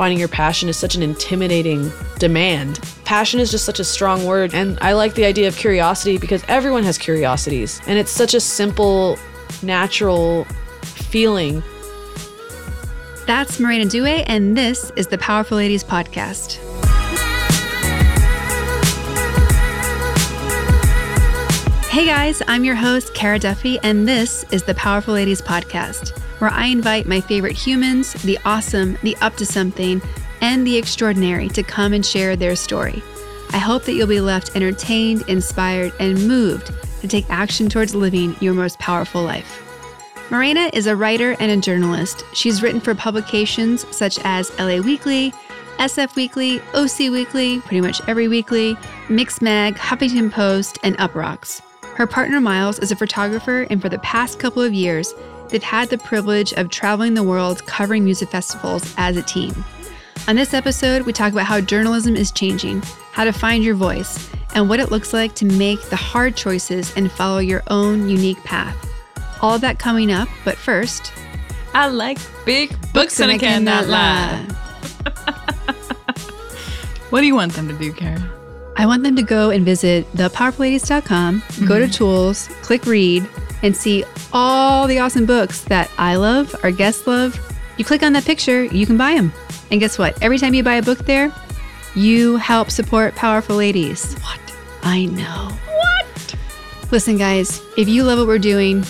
finding your passion is such an intimidating demand. Passion is just such a strong word, and I like the idea of curiosity because everyone has curiosities, and it's such a simple, natural feeling. That's Marina Due, and this is the Powerful Ladies Podcast. Hey guys, I'm your host, Kara Duffy, and this is the Powerful Ladies Podcast, where I invite my favorite humans, the awesome, the up to something, and the extraordinary to come and share their story. I hope that you'll be left entertained, inspired, and moved to take action towards living your most powerful life. Morena is a writer and a journalist. She's written for publications such as LA Weekly, SF Weekly, OC Weekly, pretty much every weekly, Mix Mag, Huffington Post, and Uproxx. Her partner Miles is a photographer, and for the past couple of years, they've had the privilege of traveling the world covering music festivals as a team. On this episode, we talk about how journalism is changing, how to find your voice, and what it looks like to make the hard choices and follow your own unique path. All of that coming up, but first, I like big books, and I cannot lie. what do you want them to do, Kara? I want them to go and visit thepowerfulladies.com, mm-hmm. go to tools, click read, and see all the awesome books that I love, our guests love. You click on that picture, you can buy them. And guess what? Every time you buy a book there, you help support Powerful Ladies. What? I know. What? Listen, guys, if you love what we're doing,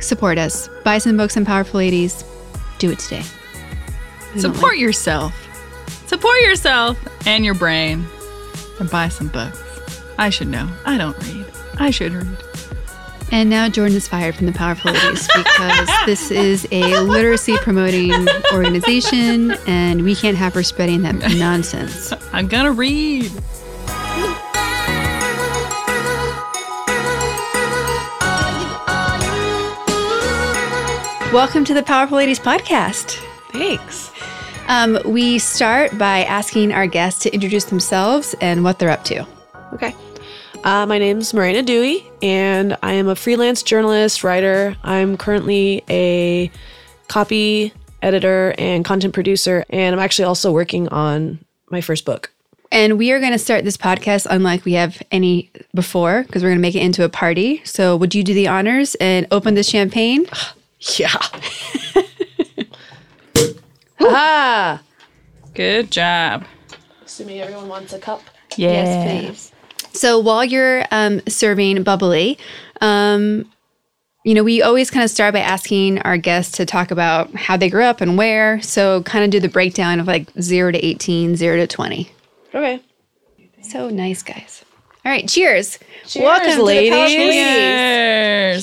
support us. Buy some books on Powerful Ladies. Do it today. Support like yourself. Support yourself and your brain and buy some books. I should know. I don't read. I should read. And now Jordan is fired from the Powerful Ladies because this is a literacy promoting organization and we can't have her spreading that nonsense. I'm gonna read. Welcome to the Powerful Ladies podcast. Thanks. Um, we start by asking our guests to introduce themselves and what they're up to. Okay. Uh, my name's Marina Dewey, and I am a freelance journalist, writer. I'm currently a copy editor and content producer, and I'm actually also working on my first book. And we are going to start this podcast unlike we have any before because we're going to make it into a party. So, would you do the honors and open the champagne? Yeah. Ah, Good job. assuming everyone wants a cup. Yeah. Yes, please. So while you're um, serving bubbly, um, you know, we always kind of start by asking our guests to talk about how they grew up and where. So kind of do the breakdown of like zero to 18, zero to 20. Okay. So nice, guys. All right, cheers. Cheers, Welcome to the ladies.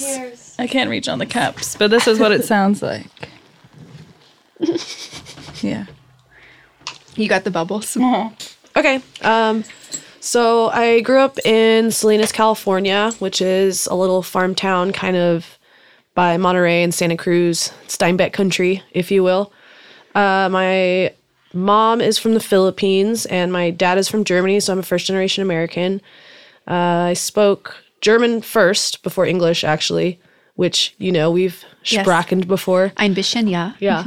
Cheers. I can't reach on the cups, but this is what it sounds like. yeah. You got the bubbles. Okay. Um, so I grew up in Salinas, California, which is a little farm town kind of by Monterey and Santa Cruz, Steinbeck country, if you will. Uh, my mom is from the Philippines and my dad is from Germany, so I'm a first generation American. Uh, I spoke German first before English, actually, which, you know, we've Yes. sprachened before. Ein bisschen, ja. Yeah.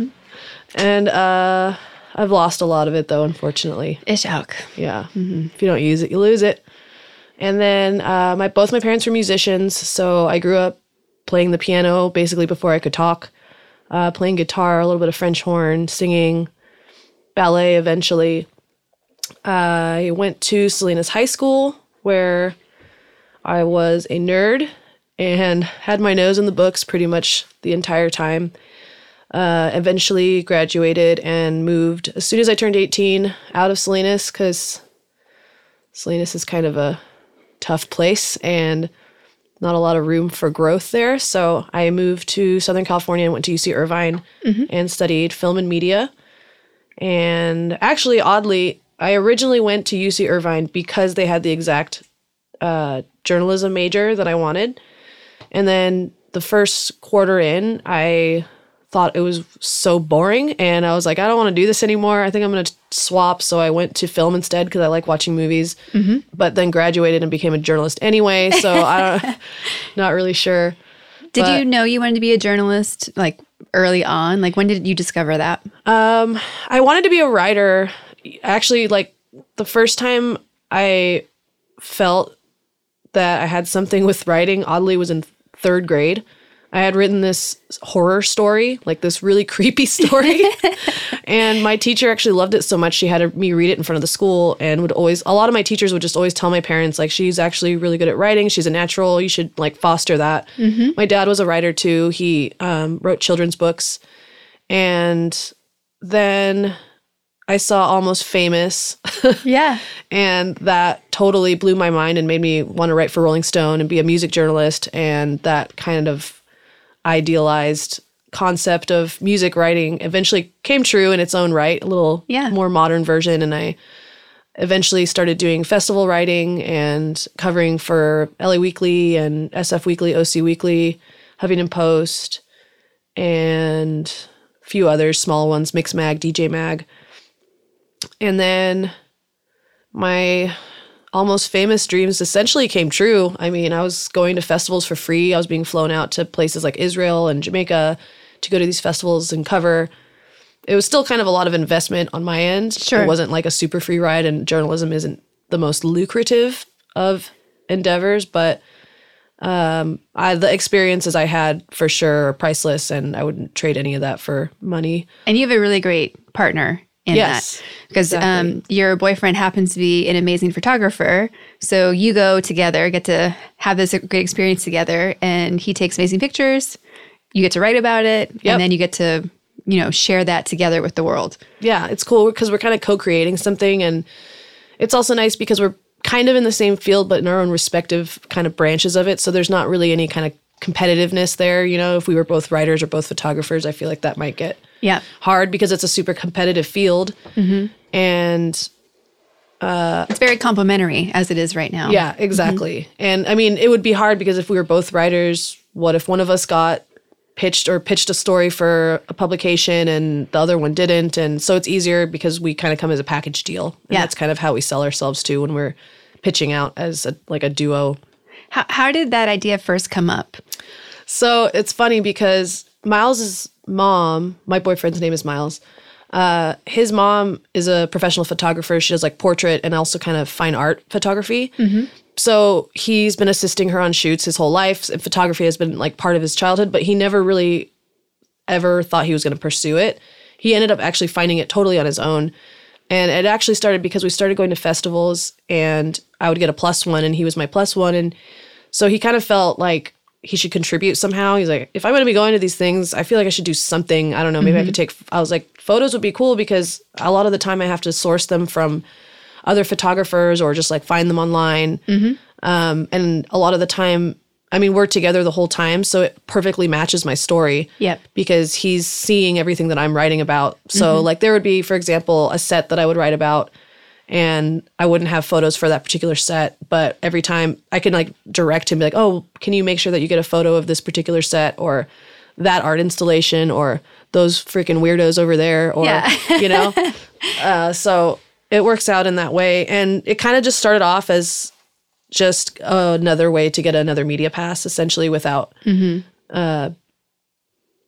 And uh, I've lost a lot of it, though, unfortunately. Ich auch. Yeah. If you don't use it, you lose it. And then uh, my both my parents were musicians, so I grew up playing the piano basically before I could talk, uh, playing guitar, a little bit of French horn, singing, ballet eventually. I went to Salinas High School where I was a nerd and had my nose in the books pretty much the entire time. Uh, eventually graduated and moved as soon as I turned 18 out of Salinas because Salinas is kind of a tough place and not a lot of room for growth there. So I moved to Southern California and went to UC Irvine and studied film and media. And actually, oddly, I originally went to UC Irvine because they had the exact uh, journalism major that I wanted. And then the first quarter in, I thought it was so boring. And I was like, I don't want to do this anymore. I think I'm going to swap. So I went to film instead because I like watching movies, but then graduated and became a journalist anyway. So I don't, not really sure. Did But- you know you wanted to be a journalist like early on? Like when did you discover that? Um, I wanted to be a writer. Actually, like the first time I felt that I had something with writing, oddly, was in third grade. I had written this horror story, like this really creepy story. and my teacher actually loved it so much she had me read it in front of the school and would always a lot of my teachers would just always tell my parents like she's actually really good at writing, she's a natural, you should like foster that. My dad was a writer too. He um, wrote children's books. And then I saw Almost Famous Yeah. and that totally blew my mind and made me want to write for Rolling Stone and be a music journalist. And that kind of idealized concept of music writing eventually came true in its own right, a little Yeah. more modern version. And I eventually started doing festival writing and covering for LA Weekly and SF Weekly, OC Weekly, Huffington Post, and a few others, small ones, Mix Mag, DJ Mag. And then my almost famous dreams essentially came true. I mean, I was going to festivals for free. I was being flown out to places like Israel and Jamaica to go to these festivals and cover. It was still kind of a lot of investment on my end. Sure. It wasn't like a super free ride, and journalism isn't the most lucrative of endeavors, but um, I, the experiences I had for sure are priceless, and I wouldn't trade any of that for money. And you have a really great partner in Yes, that. Because um, your boyfriend happens to be an amazing photographer. So you go together, get to have this great experience together, and he takes amazing pictures. You get to write about it, Yep. and then you get to, you know, share that together with the world. yeah, it's cool because we're kind of co-creating something, and it's also nice because we're kind of in the same field, but in our own respective kind of branches of it. So there's not really any kind of competitiveness there. You know, if we were both writers or both photographers, I feel like that might get Yeah. hard because it's a super competitive field, mm-hmm. and uh, It's very complimentary as it is right now. Yeah, exactly. Mm-hmm. And I mean, it would be hard because if we were both writers, what if one of us got pitched or pitched a story for a publication and the other one didn't? And so it's easier because we kind of come as a package deal. And Yeah. that's kind of how we sell ourselves too when we're pitching out as a, like a duo. How, how did that idea first come up? So it's funny because Miles's mom, my boyfriend's name is Miles. Uh, his mom is a professional photographer. She does like portrait and also kind of fine art photography. So he's been assisting her on shoots his whole life. And photography has been like part of his childhood, but he never really ever thought he was going to pursue it. He ended up actually finding it totally on his own. And it actually started because we started going to festivals and I would get a plus one and he was my plus one. And so he kind of felt like he should contribute somehow. He's like, if I'm going to be going to these things, I feel like I should do something. I don't know. Maybe I could take, I was like, photos would be cool because a lot of the time I have to source them from other photographers or just like find them online. Um, and a lot of the time, I mean, we're together the whole time. So it perfectly matches my story Yep. because he's seeing everything that I'm writing about. So, like, there would be, for example, a set that I would write about, and I wouldn't have photos for that particular set. But every time I can, like, direct him, be like, oh, can you make sure that you get a photo of this particular set or that art installation or those freaking weirdos over there or, Yeah. you know? Uh, so it works out in that way. And it kind of just started off as just another way to get another media pass, essentially, without uh,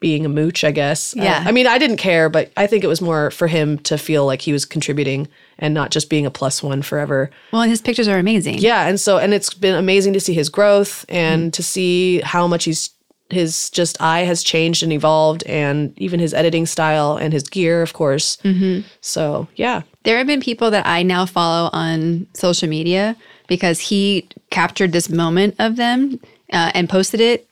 being a mooch, I guess. Uh, Yeah. I mean, I didn't care, but I think it was more for him to feel like he was contributing and not just being a plus one forever. Well, and his pictures are amazing. Yeah, and so and it's been amazing to see his growth and to see how much he's his just eye has changed and evolved, and even his editing style and his gear, of course. Mm-hmm. So yeah, There have been people that I now follow on social media because he captured this moment of them uh, and posted it.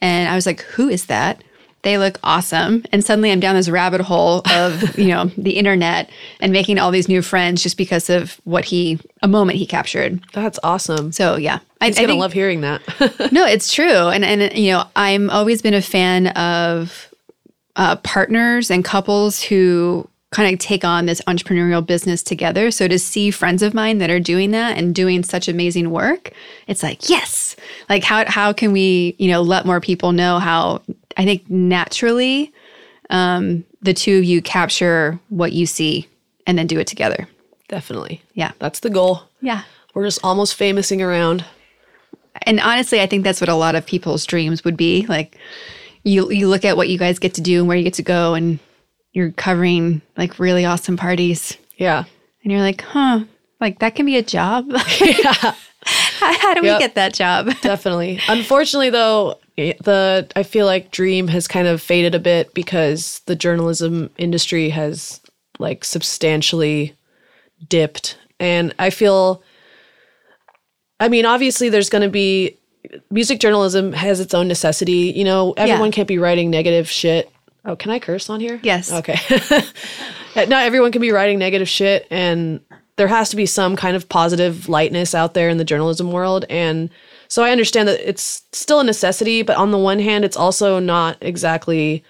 And I was like, who is that? They look awesome. And suddenly I'm down this rabbit hole of, you know, the internet and making all these new friends just because of what he, a moment he captured. that's awesome. So yeah, I, He's I gonna think- love hearing that. no, it's true. And and you know, I'm always been a fan of uh, partners and couples who kind of take on this entrepreneurial business together. So to see friends of mine that are doing that and doing such amazing work, it's like, yes. Like how how can we, you know, let more people know how I think naturally um, the two of you capture what you see and then do it together. Definitely. Yeah. That's the goal. Yeah. We're just almost famousing around. and honestly, I think that's what a lot of people's dreams would be. Like, you you look at what you guys get to do and where you get to go, and you're covering like really awesome parties, Yeah. and you're like, huh, like that can be a job. yeah. how, how do Yep. we get that job? Definitely. Unfortunately, though, the I feel like dream has kind of faded a bit because the journalism industry has like substantially dipped, and I feel. I mean, obviously, there's going to be music journalism has its own necessity. You know, everyone can't be writing negative shit. Oh, can I curse on here? Yes. Okay. Not everyone can be writing negative shit, and there has to be some kind of positive lightness out there in the journalism world. And so I understand that it's still a necessity, but on the one hand, it's also not exactly.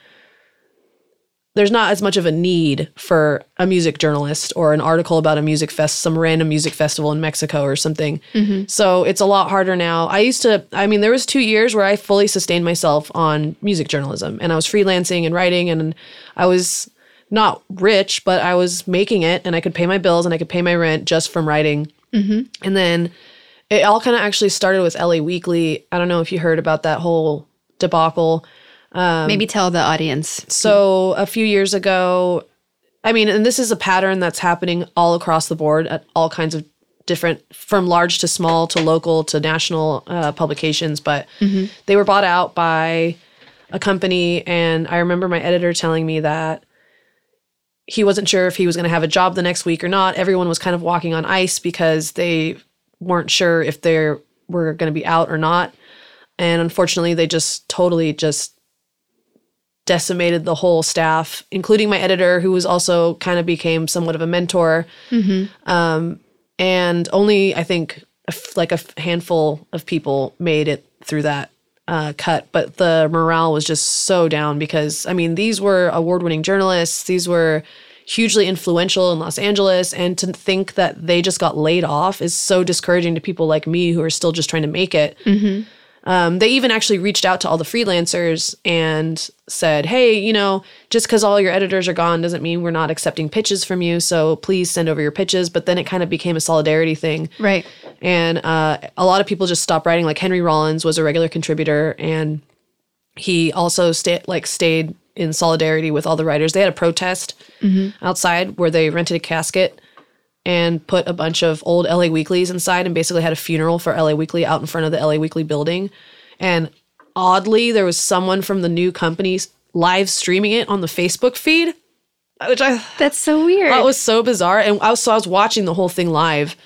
There's not as much of a need for a music journalist or an article about a music fest, some random music festival in Mexico or something. Mm-hmm. So it's a lot harder now. I used to, I mean, there was two years where I fully sustained myself on music journalism, and I was freelancing and writing, and I was not rich, but I was making it, and I could pay my bills and I could pay my rent just from writing. Mm-hmm. And then it all kind of actually started with LA Weekly. I don't know if you heard about that whole debacle. Maybe tell the audience. So a few years ago, I mean, and this is a pattern that's happening all across the board at all kinds of different, from large to small to local to national uh, publications. But they were bought out by a company, and I remember my editor telling me that he wasn't sure if he was going to have a job the next week or not. Everyone was kind of walking on ice because they weren't sure if they were going to be out or not. And unfortunately, they just totally just decimated the whole staff, including my editor, who was also kind of became somewhat of a mentor. Um, and only I think like a handful of people made it through that uh, cut, but the morale was just so down because I mean these were award-winning journalists. These were hugely influential in Los Angeles, and to think that they just got laid off is so discouraging to people like me who are still just trying to make it. Um, they even actually reached out to all the freelancers and said, "Hey, you know, just because all your editors are gone doesn't mean we're not accepting pitches from you. So please send over your pitches." But then it kind of became a solidarity thing, Right. and uh, a lot of people just stopped writing. Like Henry Rollins was a regular contributor, and he also stayed like stayed in solidarity with all the writers. They had a protest outside where they rented a casket and put a bunch of old LA Weeklies inside and basically had a funeral for LA Weekly out in front of the LA Weekly building. And oddly, there was someone from the new company live streaming it on the Facebook feed, which I That's so weird. That was so bizarre. And I was so I was watching the whole thing live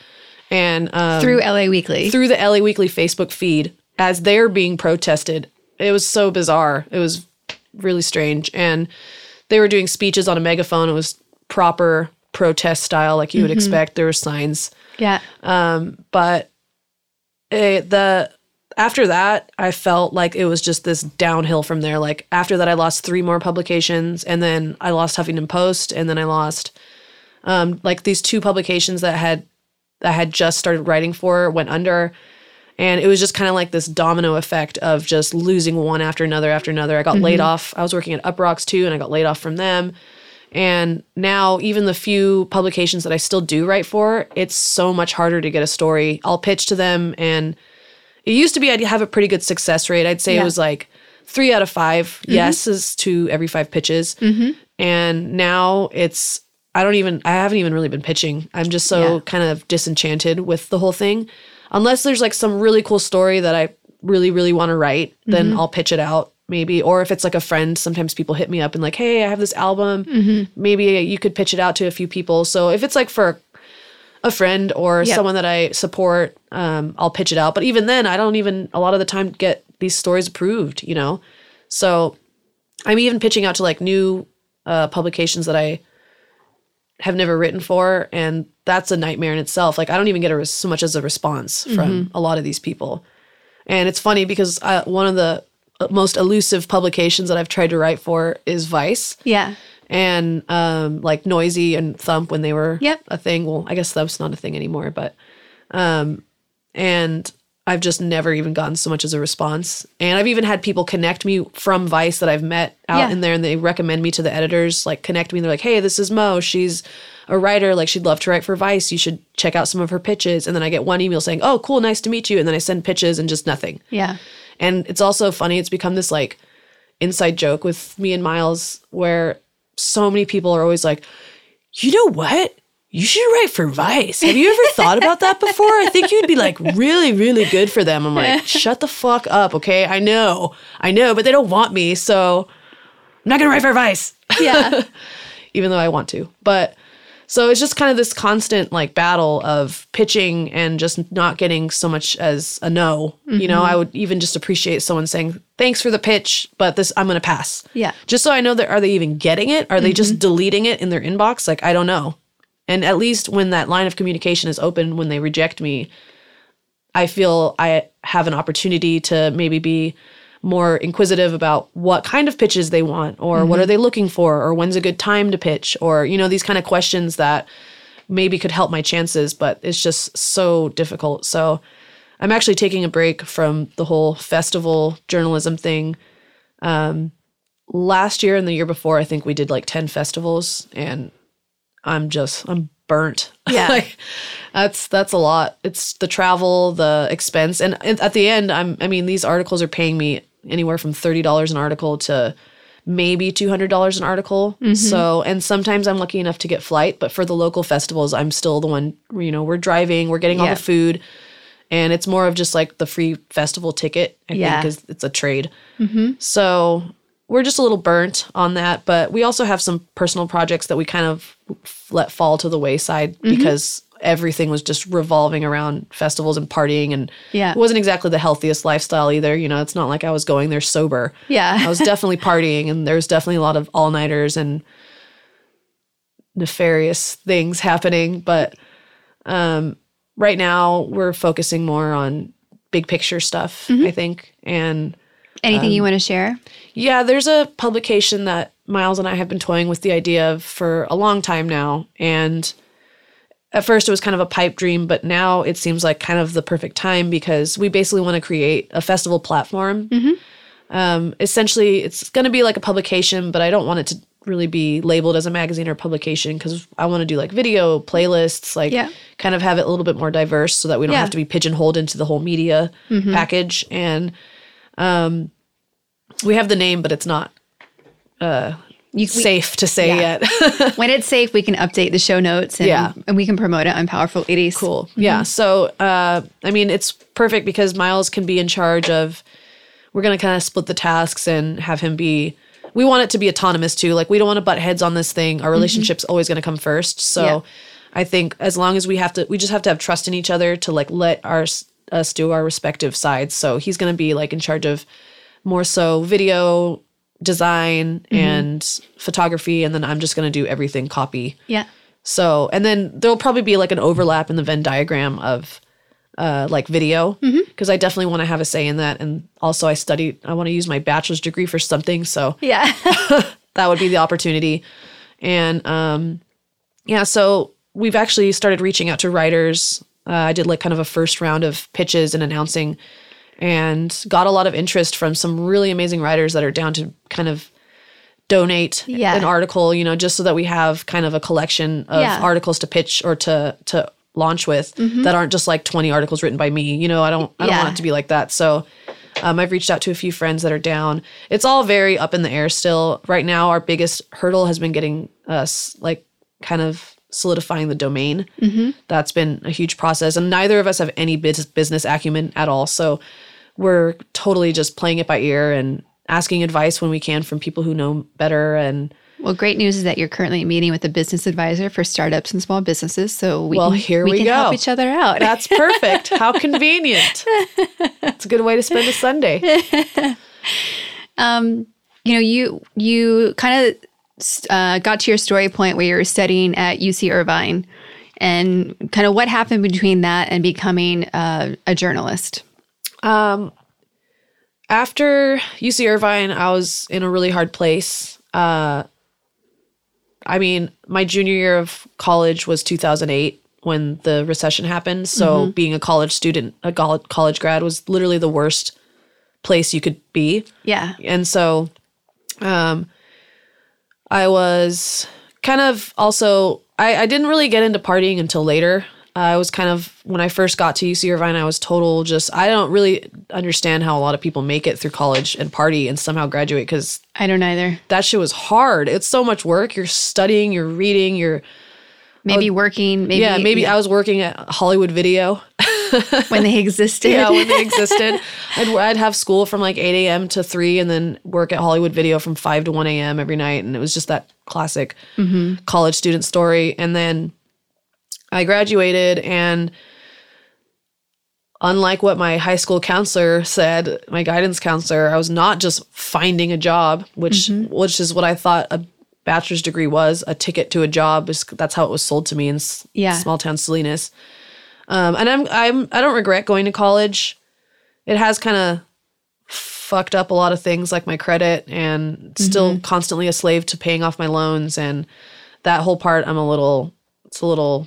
and um, Through LA Weekly. through the LA Weekly Facebook feed as they're being protested. It was so bizarre. It was really strange. And they were doing speeches on a megaphone. It was proper protest style, like you would mm-hmm. expect. There were signs. yeah. Um, but it, the after that, I felt like it was just this downhill from there. Like after that, I lost three more publications, and then I lost Huffington Post, and then I lost um, like these two publications that had that I had just started writing for went under. And it was just kind of like this domino effect of just losing one after another after another. I got laid mm-hmm. off. I was working at Uproxx too, and I got laid off from them. And now, even the few publications that I still do write for, it's so much harder to get a story. I'll pitch to them, and it used to be I'd have a pretty good success rate. I'd say Yeah. it was like three out of 5 mm-hmm. yeses to every five pitches. Mm-hmm. And now it's, I don't even, I haven't even really been pitching. I'm just so Yeah. kind of disenchanted with the whole thing. Unless there's like some really cool story that I really, really want to write, then mm-hmm. I'll pitch it out maybe. Or if it's like a friend, sometimes people hit me up and like, hey, I have this album. Maybe you could pitch it out to a few people. So if it's like for a friend or Yep. someone that I support, um, I'll pitch it out. But even then, I don't even a lot of the time get these stories approved, you know? So I'm even pitching out to like new uh, publications that I have never written for. And that's a nightmare in itself. Like, I don't even get a, so much as a response from a lot of these people. And it's funny because uh, one of the most elusive publications that I've tried to write for is Vice Yeah. and um, like Noisy and Thump when they were Yep. a thing. Well, I guess Thump's not a thing anymore, but um, and I've just never even gotten so much as a response. And I've even had people connect me from Vice that I've met out Yeah. in there, and they recommend me to the editors. Like connect me. And they're like, "Hey, this is Mo. She's a writer. Like she'd love to write for Vice. You should check out some of her pitches." And then I get one email saying, "Oh, cool, nice to meet you." And then I send pitches and just nothing. Yeah. And it's also funny, it's become this like inside joke with me and Miles where so many people are always like, you know what? You should write for Vice. Have you ever thought about that before? I think you'd be like really, really good for them. I'm like, shut the fuck up, okay? I know, I know, but they don't want me, so I'm not gonna write for Vice. Yeah. even though I want to. But so it's just kind of this constant like battle of pitching and just not getting so much as a no. You know, I mm-hmm. would even just appreciate someone saying, "Thanks for the pitch, but this I'm going to pass." Yeah. Just so I know that are they even getting it? Are they just mm-hmm. deleting it in their inbox? Like I don't know. And at least when that line of communication is open when they reject me, I feel I have an opportunity to maybe be more inquisitive about what kind of pitches they want or what are they looking for or when's a good time to pitch or you know these kind of questions that maybe could help my chances but it's just so difficult. So i'm actually taking a break from the whole festival journalism thing. Um, last year and the year before i think we did like 10 festivals and i'm just i'm burnt. Yeah. like that's that's a lot. It's the travel the expense and at the end i'm i mean these articles are paying me anywhere from $30 an article to maybe $200 an article. So and sometimes i'm lucky enough to get flight but for the local festivals i'm still the one you know we're driving we're getting all the food and it's more of just like the free festival ticket i Yeah. think because it's a trade. So we're just a little burnt on that, but we also have some personal projects that we kind of let fall to the wayside Mm-hmm. because everything was just revolving around festivals and partying and Yeah. it wasn't exactly the healthiest lifestyle either. You know, it's not like I was going there sober. Yeah. I was definitely partying and there's definitely a lot of all-nighters and nefarious things happening, but um right now we're focusing more on big picture stuff, Mm-hmm. I think. And Anything Um, you want to share? yeah, there's a publication that Miles and I have been toying with the idea of for a long time now. And at first it was kind of a pipe dream, but now it seems like kind of the perfect time because we basically want to create a festival platform. Um, essentially, it's going to be like a publication, but I don't want it to really be labeled as a magazine or publication because I want to do like video playlists, like Yeah. kind of have it a little bit more diverse so that we don't Yeah. have to be pigeonholed into the whole media package. And um, we have the name, but it's not You, we- safe to say yeah. yet. when it's safe, we can update the show notes and, Yeah. and we can promote it on Powerful Ladies. cool. Yeah. So, uh, I mean, it's perfect because Miles can be in charge of. We're gonna kind of split the tasks and have him be. We want it to be autonomous too. Like we don't want to butt heads on this thing. Our relationship's always gonna come first. So, Yeah. I think as long as we have to, we just have to have trust in each other to like let our us do our respective sides. So he's gonna be like in charge of more so video design and photography, and then I'm just gonna do everything copy. Yeah. So, and then there'll probably be like an overlap in the Venn diagram of uh, like video because I definitely want to have a say in that. And also, I studied, I want to use my bachelor's degree for something. So Yeah. that would be the opportunity. And um, yeah, so we've actually started reaching out to writers. Uh, I did like kind of a first round of pitches and announcing and got a lot of interest from some really amazing writers that are down to kind of donate Yeah. an article, you know, just so that we have kind of a collection of Yeah. articles to pitch or to to launch with that aren't just like 20 articles written by me. You know, I don't I don't Yeah. want it to be like that. So um, I've reached out to a few friends that are down. It's all very up in the air still. Right now, our biggest hurdle has been getting us like kind of solidifying the domain. That's been a huge process, and neither of us have any bus- business acumen at all. So we're totally just playing it by ear and asking advice when we can from people who know better. And Well, great news is that you're currently meeting with a business advisor for startups and small businesses. So we Well, can, here we, we can go. help each other out. that's perfect. How convenient! It's a good way to spend a Sunday. um, you know, you you kind of uh, got to your story point where you were studying at UC Irvine, and kind of what happened between that and becoming uh, a journalist. Um, after UC Irvine, I was in a really hard place. Uh, I mean, my junior year of college was 2008 when the recession happened. So being a college student, a college grad, was literally the worst place you could be. Yeah, And so um I was kind of also I, I didn't really get into partying until later. I was kind of when I first got to UC Irvine, I was total just I don't really understand how a lot of people make it through college and party and somehow graduate because I don't either. that shit was hard. It's so much work. You're studying, you're reading, you're Maybe uh, working, maybe yeah. Maybe I was working at Hollywood Video. when they existed. yeah, when they existed. I'd, I'd have school from like 8 a.m. to 3 and then work at Hollywood Video from 5 to 1 a.m. every night. And it was just that classic mm-hmm. college student story. And then I graduated, and unlike what my high school counselor said, my guidance counselor, I was not just finding a job, which which is what I thought a bachelor's degree was a ticket to a job. That's how it was sold to me in Yeah. small town Salinas. Um, and I'm I'm I don't regret going to college. It has kind of fucked up a lot of things like my credit and still constantly a slave to paying off my loans and that whole part I'm a little it's a little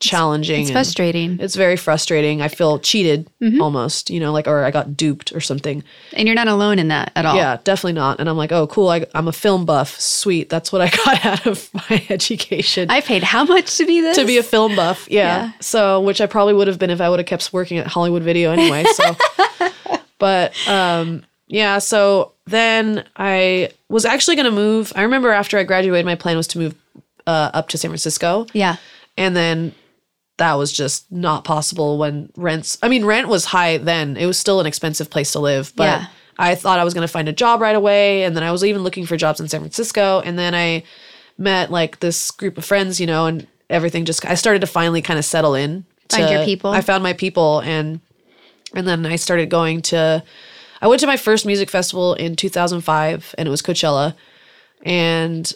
challenging. It's and frustrating. It's very frustrating. I feel cheated almost, you know, like or I got duped or something. And you're not alone in that at all. Yeah, definitely not. And I'm like, oh, cool. I, I'm a film buff. Sweet. That's what I got out of my education. I paid how much to be this? to be a film buff. Yeah. Yeah. So, which I probably would have been if I would have kept working at Hollywood Video anyway. So, but um, yeah. So then I was actually going to move. I remember after I graduated, my plan was to move uh, up to San Francisco. Yeah. And then that was just not possible when rents, I mean, rent was high then. It was still an expensive place to live, but Yeah. I thought I was going to find a job right away. And then I was even looking for jobs in San Francisco. And then I met like this group of friends, you know, and everything just, I started to finally kind of settle in. Find to- your people. I found my people and, and then I started going to, I went to my first music festival in 2005 and it was Coachella. And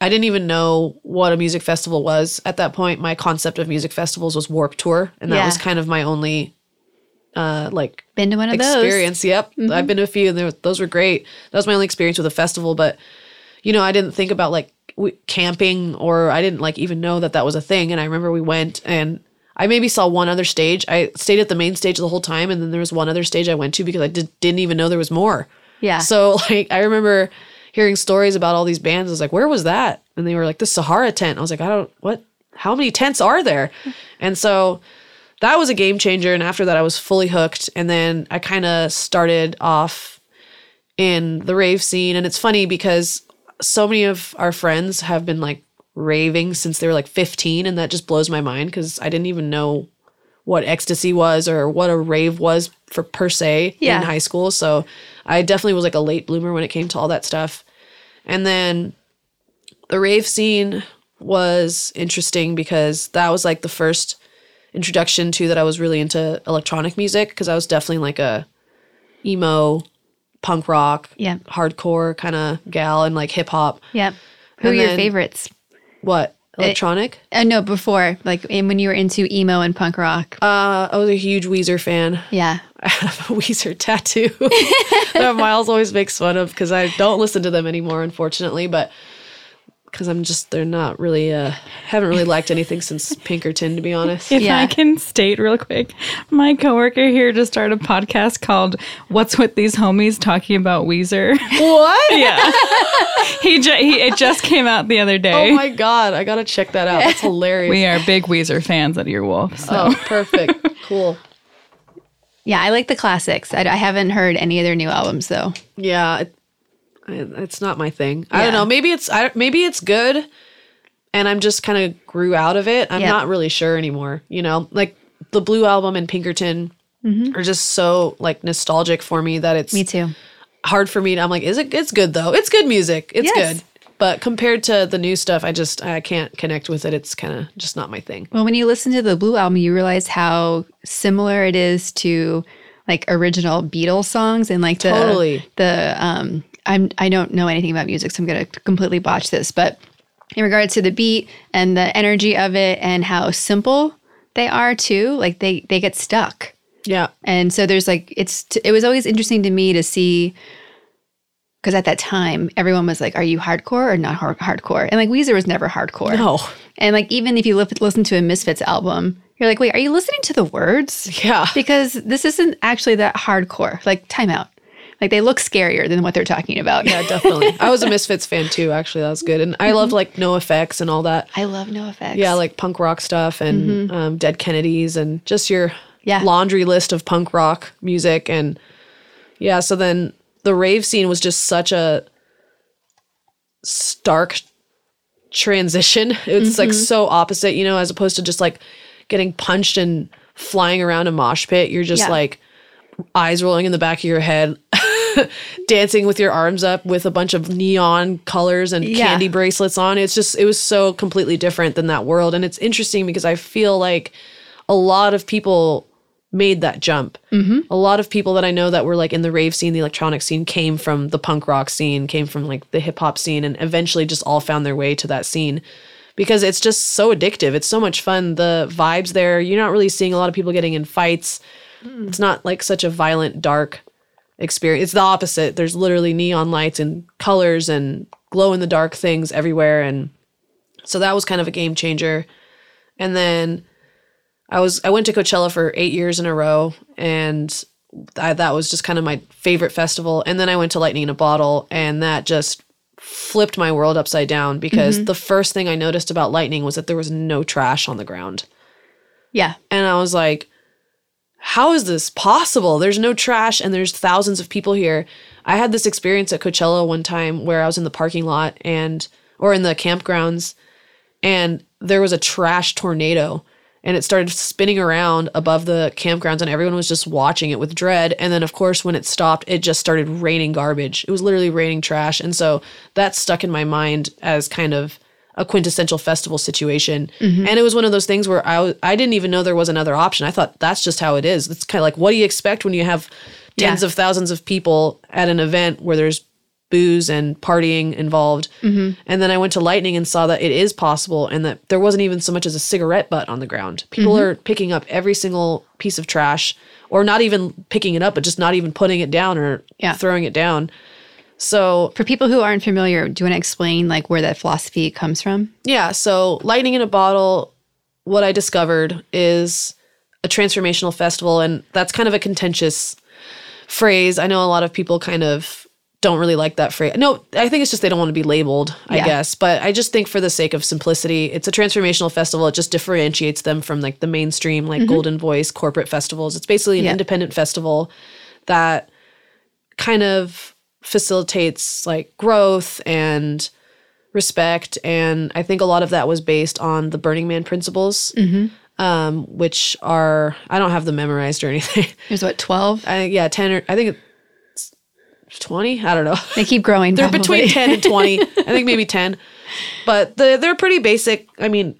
I didn't even know what a music festival was at that point. My concept of music festivals was Warp Tour, and that Yeah. was kind of my only uh like Been to one of those? experience. Yep, I've been to a few, and were- those were great. That was my only experience with a festival, but you know, I didn't think about like w- camping, or I didn't like even know that that was a thing. And I remember we went, and I maybe saw one other stage. I stayed at the main stage the whole time, and then there was one other stage I went to because I did, didn't even know there was more. Yeah. So like I remember hearing stories about all these bands. I was like, where was that? And they were like, the Sahara tent. I was like, I don't what how many tents are there? And so that was a game changer. And after that I was fully hooked. And then I kind of started off in the rave scene. And it's funny because so many of our friends have been like raving since they were like 15. And that just blows my mind because I didn't even know what ecstasy was or what a rave was for per se Yeah. in high school. So I definitely was like a late bloomer when it came to all that stuff. And then the rave scene was interesting because that was like the first introduction to that I was really into electronic music because I was definitely like a emo, punk rock, Yeah. hardcore kind of gal and like hip hop. Yep. Who And are your then- favorites? What? Electronic? Uh, no, before like in, when you were into emo and punk rock. Uh, I was a huge Weezer fan. yeah. I have a Weezer tattoo that Miles always makes fun of because I don't listen to them anymore, unfortunately. But because I'm just, they're not really, uh, haven't really liked anything since Pinkerton, to be honest. If Yeah. I can state real quick, my coworker here just started a podcast called "What's with These Homies Talking About Weezer." What? yeah, he, ju- he it just came out the other day. Oh my God. I got to check that out. That's hilarious. we are big Weezer fans at Earwolf. So Oh, perfect. cool. Yeah, I like the classics. I, I haven't heard any of their new albums though. Yeah. It, it's not my thing. I Yeah. don't know. Maybe it's, I, maybe it's good and I'm just kind of grew out of it. I'm Yeah. not really sure anymore. You know, like the Blue album and Pinkerton mm-hmm. are just so like nostalgic for me that it's Me too. hard for me to, I'm like, is it, it's good though. It's good music. It's Yes. good. But compared to the new stuff, I just, I can't connect with it. It's kind of just not my thing. Well, when you listen to the Blue album, you realize how similar it is to like original Beatles songs and like the Totally. the um I'm I don't know anything about music, so I'm gonna completely botch this, but in regards to the beat and the energy of it and how simple they are too, like they they get stuck. Yeah. And so there's like it's it was always interesting to me to see because at that time everyone was like, "Are you hardcore or not hard- hardcore?" And like Weezer was never hardcore. No. And like even if you li- listen to a Misfits album, you're like, "Wait, are you listening to the words?" Yeah. Because this isn't actually that hardcore. Like timeout. Like they look scarier than what they're talking about. Yeah, definitely. I was a Misfits fan too. Actually, that was good, and I love like NOFX and all that. I love NOFX. Yeah, like punk rock stuff and um, Dead Kennedys and just your Yeah. laundry list of punk rock music. And yeah, so then the rave scene was just such a stark transition. It's like mm-hmm. so opposite, you know, as opposed to just like getting punched and flying around a mosh pit. You're just Yeah. like eyes rolling in the back of your head. dancing with your arms up with a bunch of neon colors and Yeah. candy bracelets on. It's just it was so completely different than that world and it's interesting because I feel like a lot of people made that jump. Mm-hmm. A lot of people that I know that were like in the rave scene, the electronic scene came from the punk rock scene, came from like the hip hop scene and eventually just all found their way to that scene because it's just so addictive. It's so much fun. The vibes there, you're not really seeing a lot of people getting in fights. It's not like such a violent dark experience. It's the opposite. There's literally neon lights and colors and glow in the dark things everywhere. And so that was kind of a game changer. And then I was I went to Coachella for eight years in a row, and I, that was just kind of my favorite festival. And then I went to Lightning in a Bottle, and that just flipped my world upside down because mm-hmm. the first thing I noticed about Lightning was that there was no trash on the ground. Yeah. And I was like, how is this possible? There's no trash and there's thousands of people here. I had this experience at Coachella one time where I was in the parking lot and or in the campgrounds and there was a trash tornado and it started spinning around above the campgrounds and everyone was just watching it with dread and then of course when it stopped it just started raining garbage. It was literally raining trash and so that stuck in my mind as kind of a quintessential festival situation. Mm-hmm. And it was one of those things where I w- I didn't even know there was another option. I thought that's just how it is. It's kind of like what do you expect when you have tens Yeah. of thousands of people at an event where there's booze and partying involved. Mm-hmm. And then I went to Lightning and saw that it is possible and that there wasn't even so much as a cigarette butt on the ground. People mm-hmm. are picking up every single piece of trash or not even picking it up, but just not even putting it down or Yeah. throwing it down. So For people who aren't familiar, do you want to explain like where that philosophy comes from? Yeah, so Lightning in a Bottle, what I discovered is a transformational festival, and that's kind of a contentious phrase. I know a lot of people kind of don't really like that phrase. No, I think it's just they don't want to be labeled, I Yeah. guess. But I just think for the sake of simplicity, it's a transformational festival. It just differentiates them from like the mainstream, like Golden Voice corporate festivals. It's basically an Yeah. independent festival that kind of facilitates like growth and respect and i think a lot of that was based on the burning man principles um, which are i don't have them memorized or anything There's what, 12? i yeah 10 or i think 20 i don't know They keep growing. they're probably. between 10 and 20 i think maybe 10 but the, they're pretty basic i mean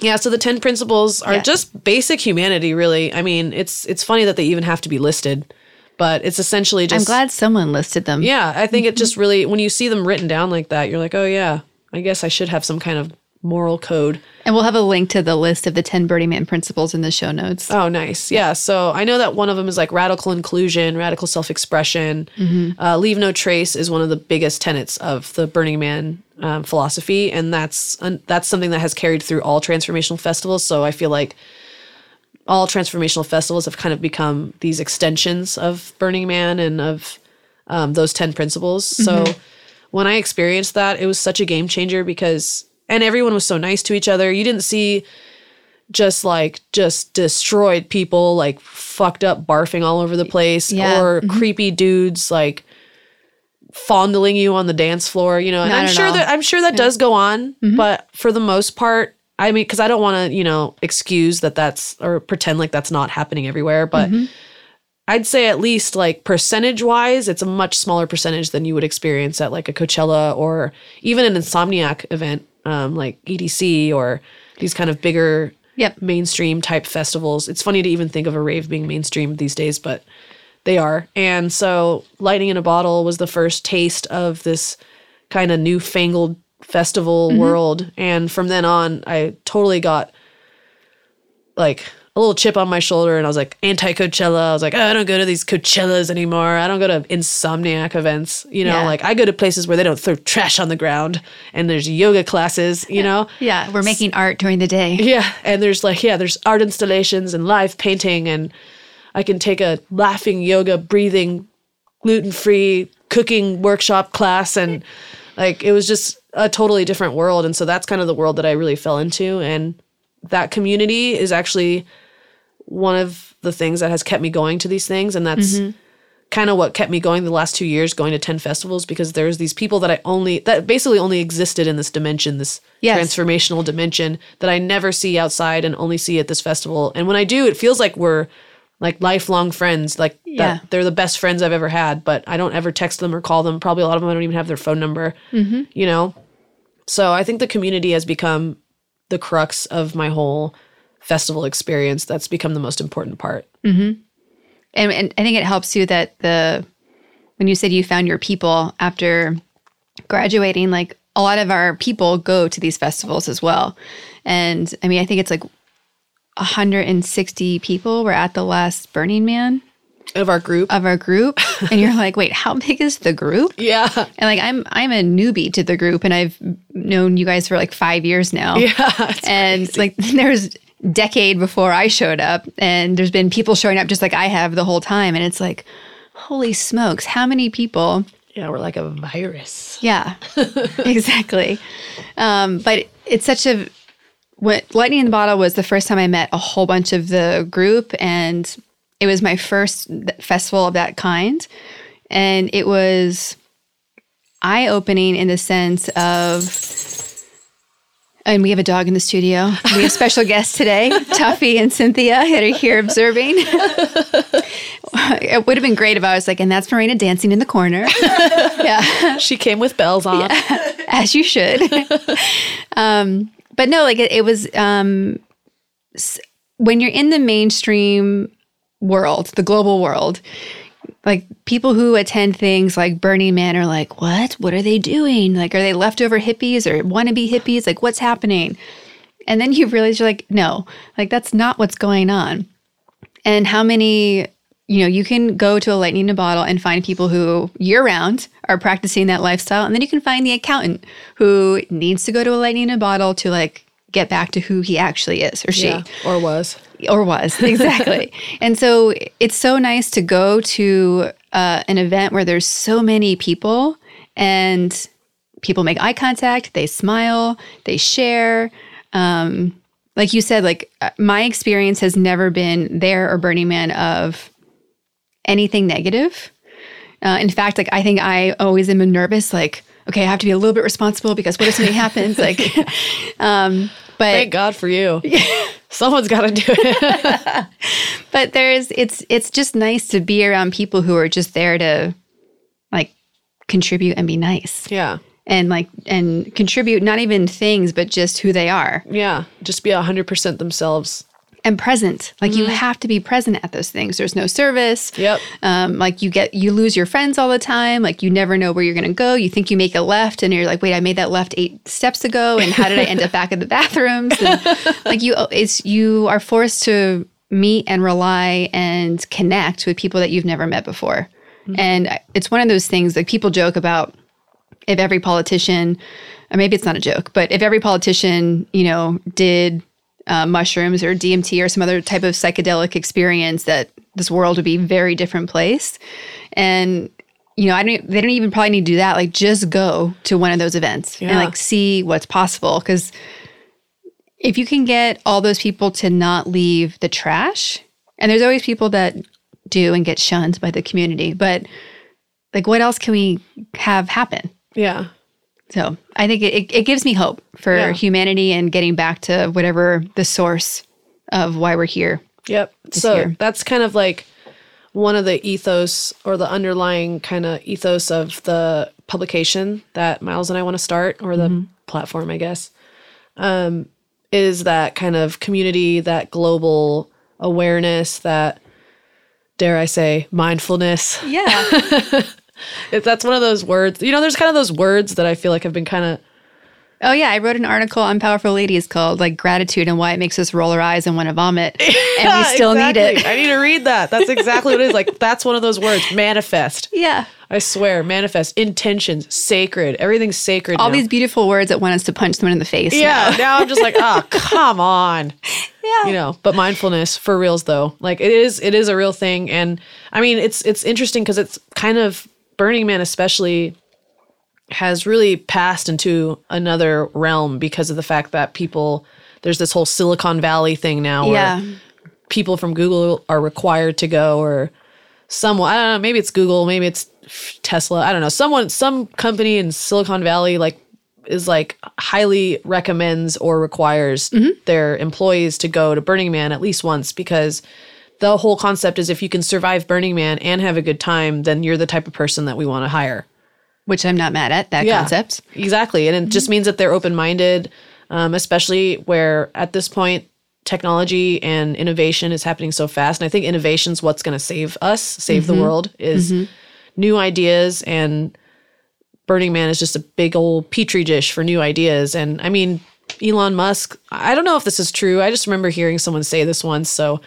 yeah so the 10 principles are Yeah. just basic humanity really i mean it's it's funny that they even have to be listed but it's essentially just I'm glad someone listed them. yeah, I think it mm-hmm. just really when you see them written down like that, you're like, oh yeah, I guess I should have some kind of moral code. And we'll have a link to the list of the 10 Burning Man principles in the show notes. Oh, nice. Yeah. So I know that one of them is like radical inclusion, radical self expression. Uh, leave no trace is one of the biggest tenets of the Burning Man um, philosophy, and that's un- that's something that has carried through all transformational festivals. So I feel like all transformational festivals have kind of become these extensions of Burning Man and of um, those 10 principles. So when I experienced that, it was such a game changer because, and everyone was so nice to each other. You didn't see just like just destroyed people like fucked up barfing all over the place Yeah. or mm-hmm. creepy dudes like fondling you on the dance floor you know and Not i'm sure all. that i'm sure that does go on mm-hmm. but for the most part i mean because i don't want to you know excuse that that's or pretend like that's not happening everywhere but mm-hmm. I'd say at least like percentage wise, it's a much smaller percentage than you would experience at like a Coachella or even an Insomniac event, um, like EDC or these kind of bigger Yep. mainstream type festivals. It's funny to even think of a rave being mainstream these days, but they are. And so Lightning in a Bottle was the first taste of this kind of newfangled festival world. And from then on, I totally got like a little chip on my shoulder and I was like anti Coachella. I was like, oh, I don't go to these Coachellas anymore. I don't go to insomniac events. You know, Yeah. like I go to places where they don't throw trash on the ground and there's yoga classes, you know? Yeah, we're making art during the day. Yeah. And there's like, yeah, there's art installations and live painting and I can take a laughing yoga breathing gluten free cooking workshop class and like it was just a totally different world and so that's kind of the world that I really fell into and that community is actually one of the things that has kept me going to these things and that's mm-hmm. kind of what kept me going the last 2 years going to 10 festivals because there's these people that I only that basically only existed in this dimension this Yes. transformational dimension that I never see outside and only see at this festival. And when I do it feels like we're like lifelong friends like Yeah. that they're the best friends I've ever had but I don't ever text them or call them. Probably a lot of them I don't even have their phone number mm-hmm. you know? So I think the community has become the crux of my whole festival experience. That's become the most important part. Mm-hmm. and, and I think it helps you that the when you said you found your people after graduating, like a lot of our people go to these festivals as well. And I mean, I think it's like 160 people were at the last Burning Man Of our group. of our group, and you're like, wait, how big is the group? yeah. And like, I'm I'm a newbie to the group, and I've known you guys for like five years now. Yeah. and like there's decade before I showed up and there's been people showing up just like I have the whole time and it's like holy smokes how many people yeah, we're like a virus. yeah exactly um, but it's such a what lightning in the bottle was the first time I met a whole bunch of the group and it was my first festival of that kind and it was eye opening in the sense of and we have a dog in the studio. We have special guests today, Tuffy and Cynthia, that are here observing. it would have been great if I was like, and that's Marina dancing in the corner. yeah, She came with bells on. as you should. um, but no, like it, it was um, s- when you're in the mainstream world, the global world, like people who attend things like Burning Man are like, what? What are they doing? Like, are they leftover hippies or wannabe hippies? Like, what's happening? And then you realize you're like, no, like that's not what's going on. And how many, you know, you can go to a lightning in a bottle and find people who year round are practicing that lifestyle. And then you can find the accountant who needs to go to a lightning in a bottle to like get back to who he actually is or she Yeah. Or was. or was exactly and so it's so nice to go to uh, an event where there's so many people and people make eye contact they smile they share um, like you said like uh, my experience has never been there or burning man of anything negative uh, in fact like i think i always am nervous like okay i have to be a little bit responsible because what if something happens like um but Thank God for you. Someone's got to do it. but there's it's it's just nice to be around people who are just there to like contribute and be nice yeah. and like and contribute not even things but just who they are Yeah. Just be 100% themselves. And present. Like you have to be present at those things. There's no service. Yep. um, like you get you lose your friends all the time. Like you never know where you're to go. You think you make a left and you're like wait i made that left eight steps ago and how did i end up back at the bathrooms? And, like you it's you are forced to meet and rely and connect with people that you've never met before. And it's one of those things like people joke about if every politician or maybe it's not a joke but if every politician you know did uh, mushrooms or DMT or some other type of psychedelic experience, that this world would be a very different place. And you know, I don't. They don't even probably need to do that. Like, just go to one of those events and like see what's possible. Because if you can get all those people to not leave the trash, and there's always people that do and get shunned by the community, but like, what else can we have happen? Yeah. So I think it, it, gives me hope for Yeah. humanity and getting back to whatever the source of why we're here. Yep. So here. that's kind of like one of the ethos or the underlying kind of ethos of the publication that Miles and I want to start, or the platform, I guess, um, is that kind of community, that global awareness, that dare I say, mindfulness. Yeah. If that's one of those words, you know, there's kind of those words that I feel like have been kind of Oh yeah, I wrote an article on Powerful Ladies called like gratitude and why it makes us roll our eyes and want to vomit, and we still exactly. need it. I need to read that. That's exactly what it is. Like that's one of those words. Manifest. Yeah, I swear, manifest. Intentions, sacred. Everything's sacred. all now. these beautiful words that want us to punch someone in the face. Yeah. Now I'm just like, oh, come on. yeah. you know but mindfulness for reals though like it is it is a real thing and i mean it's it's interesting because it's kind of burning man especially has really passed into another realm because of the fact that people there's this whole silicon valley thing now Yeah. where people from google are required to go or someone i don't know maybe it's google maybe it's tesla i don't know someone some company in silicon valley like is like highly recommends or requires mm-hmm. their employees to go to Burning Man at least once because the whole concept is if you can survive Burning Man and have a good time, then you're the type of person that we want to hire. which I'm not mad at that Yeah. concept. Exactly. And it just means that they're open minded, um, especially where at this point, technology and innovation is happening so fast. And I think innovation is what's going to save us, save the world, is new ideas. And Burning Man is just a big old petri dish for new ideas. And I mean, Elon Musk, I don't know if this is true. I just remember hearing someone say this once. So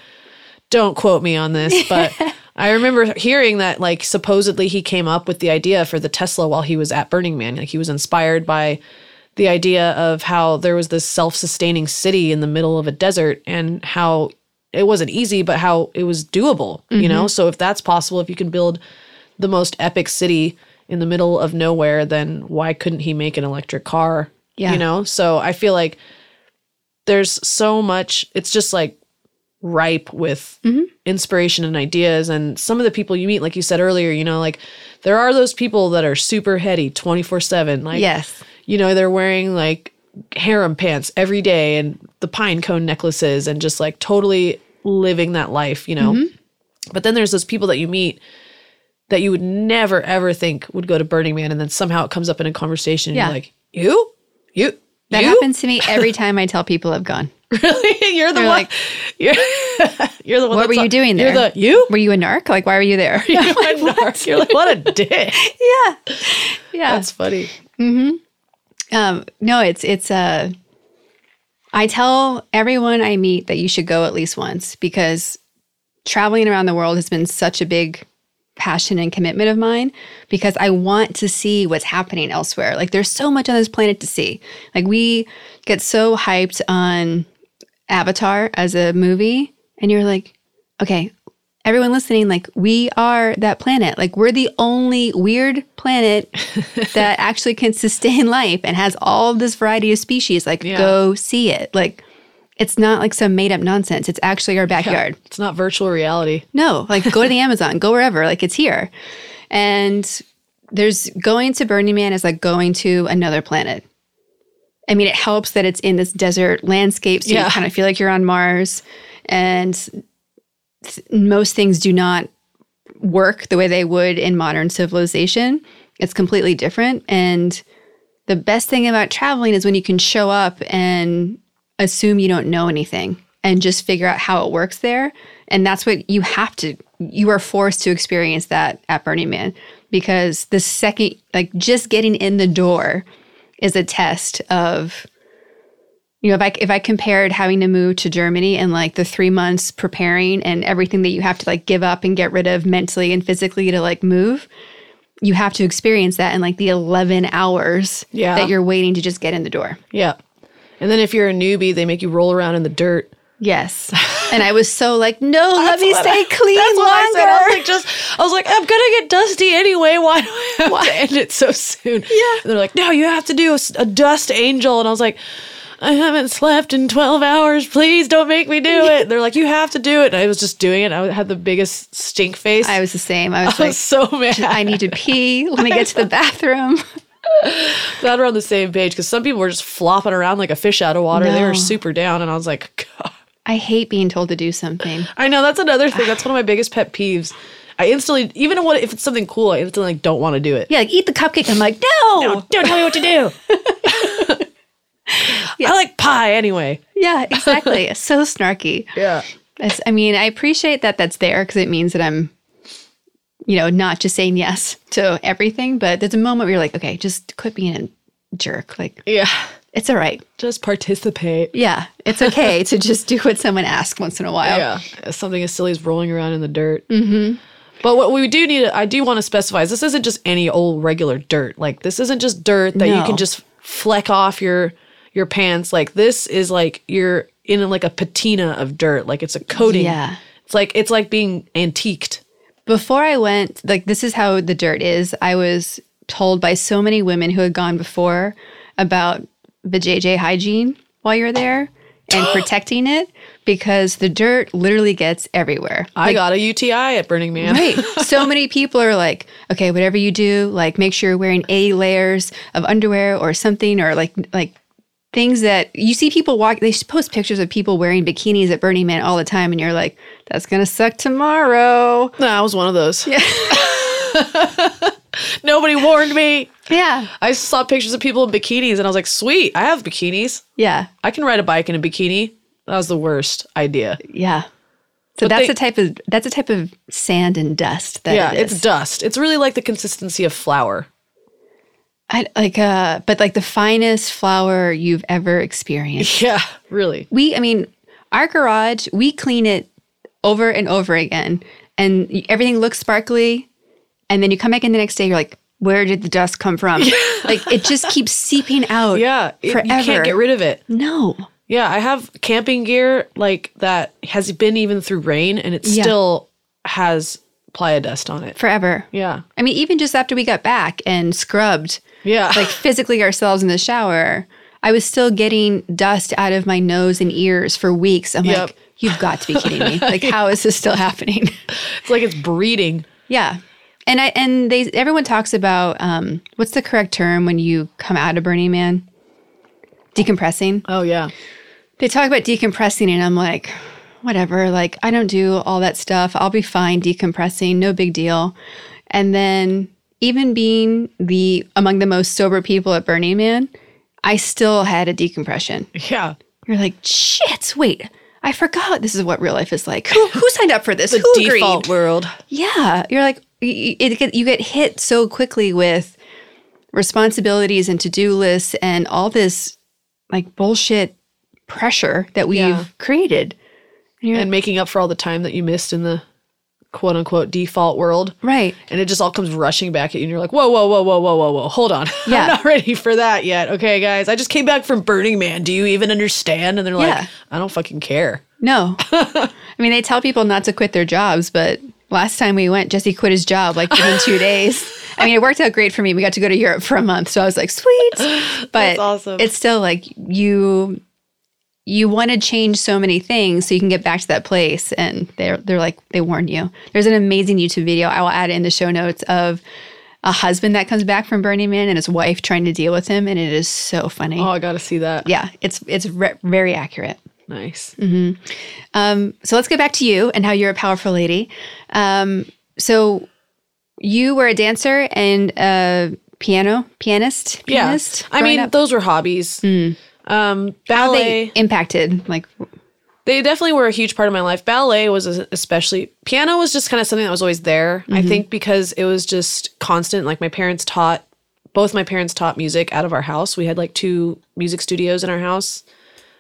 don't quote me on this, but I remember hearing that like supposedly he came up with the idea for the Tesla while he was at Burning Man. Like he was inspired by the idea of how there was this self-sustaining city in the middle of a desert and how it wasn't easy, but how it was doable, you mm-hmm. know? So if that's possible, if you can build the most epic city in the middle of nowhere, then why couldn't he make an electric car? Yeah. You know? So I feel like there's so much, it's just like ripe with mm-hmm. inspiration and ideas. And some of the people you meet, like you said earlier, you know, like there are those people that are super heady 24 7. Like, Yes. you know, they're wearing like harem pants every day and the pine cone necklaces and just like totally living that life, you know. Mm-hmm. But then there's those people that you meet that you would never ever think would go to Burning Man and then somehow it comes up in a conversation and Yeah. you're like, You? You? That you? happens to me every time I tell people I've gone. Really? You're the They're one. like, you're, you're the one. What were you doing there? You're the you. Were you a narc? Like, why were you there? You're, a narc. You're like, what a dick. yeah. Yeah. That's funny. Hmm. Um, no, it's it's uh I tell everyone I meet that you should go at least once because traveling around the world has been such a big passion and commitment of mine because I want to see what's happening elsewhere. Like there's so much on this planet to see. Like we get so hyped on Avatar as a movie and you're like, okay, everyone listening, like we are that planet. Like we're the only weird planet that actually can sustain life and has all this variety of species. Like Yeah. go see it. Like it's not like some made up nonsense. It's actually our backyard. It's not virtual reality. No, like go to the Amazon, go wherever. Like it's here. And there's going to Burning Man is like going to another planet. I mean, it helps that it's in this desert landscape, so Yeah. you kind of feel like you're on Mars. And th- most things do not work the way they would in modern civilization. It's completely different. And the best thing about traveling is when you can show up and assume you don't know anything and just figure out how it works there. And that's what you have to, you are forced to experience that at Burning Man because the second, like just getting in the door is a test of, you know, if I, if I compared having to move to Germany and like the three months preparing and everything that you have to like give up and get rid of mentally and physically to like move, you have to experience that in like the 11 hours Yeah. that you're waiting to just get in the door. Yeah. And then if you're a newbie, they make you roll around in the dirt. Yes. and I was so like, no, let me stay I- clean That's longer. what I said. I was like, just, I was like, I'm gonna get dusty anyway. Why do I have to end it so soon? Yeah. And they're like, no, you have to do a dust angel. And I was like, I haven't slept in 12 hours. Please don't make me do it. They're like, you have to do it. And I was just doing it. I had the biggest stink face. I was the same. I was I like, so mad. I need to pee. Let me get to the bathroom. Glad we're on the same page because some people were just flopping around like a fish out of water. They were super down, and I was like, God. I hate being told to do something. I know that's another thing. That's one of my biggest pet peeves. I instantly, even if it's something cool, I instantly like don't want to do it. Yeah, like eat the cupcake. I'm like, no. Don't tell me what to do. I like pie anyway. Yeah, exactly. So snarky. Yeah. It's, I mean, I appreciate that that's there because it means that I'm, you know, not just saying yes to everything. But there's a moment where you're like, okay, just quit being a jerk. Like, Yeah. It's all right. Just participate. Yeah, it's okay to just do what someone asks once in a while. Yeah, something as silly as rolling around in the dirt. Mm-hmm. But what we do need, I do want to specify, is this isn't just any old regular dirt. Like this isn't just dirt that you can just fleck off your your pants. Like this is like you're in like a patina of dirt. Like it's a coating. Yeah. It's like it's like being antiqued. Before I went, like this is how the dirt is. I was told by so many women who had gone before about the JJ hygiene while you're there and protecting it because the dirt literally gets everywhere. I got a UTI at Burning Man. Right. so many people are like, okay, whatever you do, like make sure you're wearing 80 layers of underwear or something, or like like things that you see people walk. They post pictures of people wearing bikinis at Burning Man all the time, and you're like, that's gonna suck tomorrow. No, I was one of those. Yeah. Nobody warned me. Yeah. I saw pictures of people in bikinis and I was like, sweet, I have bikinis. Yeah. I can ride a bike in a bikini. That was the worst idea. Yeah. So But that's they- a type of that's a type of sand and dust that yeah, it it's dust. It's really like the consistency of flour. I, like uh but like the finest flour you've ever experienced. Yeah, really. we i mean our garage we clean it over and over again and everything looks sparkly and then you come back in the next day you're like where did the dust come from like it just keeps seeping out Yeah, it- forever you can't get rid of it. no Yeah, I have camping gear like that has been even through rain and it Yeah. still has playa dust on it. forever Yeah. i mean even just after we got back and scrubbed Yeah. like physically ourselves in the shower i was still getting dust out of my nose and ears for weeks i'm Yep. like you've got to be kidding me like how is this still happening it's like it's breeding. Yeah. And I and they everyone talks about um what's the correct term when you come out of Burning Man? Decompressing. Oh yeah. They talk about decompressing and I'm like, whatever, like I don't do all that stuff. I'll be fine decompressing, no big deal. And then even being the among the most sober people at Burning Man, I still had a decompression. Yeah. You're like, shit, wait. I forgot this is what real life is like. Who, who signed up for this? The Who agreed? default world. Yeah, you're like you, it get, you get hit so quickly with responsibilities and to-do lists and all this like bullshit pressure that we've Yeah. created. And And making up for all the time that you missed in the quote unquote default world. right. And it just all comes rushing back at you, and you're like, whoa, whoa, whoa, whoa, whoa, whoa, whoa. Hold on. Yeah. I'm not ready for that yet. Okay, guys. I just came back from Burning Man. Do you even understand? And they're Yeah. like, I don't fucking care. No. I mean, they tell people not to quit their jobs, but last time we went, Jesse quit his job like within two days. I mean, it worked out great for me. We got to go to Europe for a month, so I was like, sweet. But awesome. it's still like you you want to change so many things so you can get back to that place, and they're they're like they warned you. There's an amazing YouTube video I will add in the show notes of a husband that comes back from Burning Man and his wife trying to deal with him, and it is so funny. Oh, I got to see that. Yeah, it's it's re- very accurate. Nice. Um, so let's get back to you and how you're a powerful lady. Um, so you were a dancer and a piano pianist. Yeah. pianist I mean, up? those were hobbies. Um, ballet. they impacted like they definitely were a huge part of my life. Ballet was especially piano was just kind of something that was always there. I think because it was just constant. Like my parents taught, both my parents taught music out of our house. We had like two music studios in our house.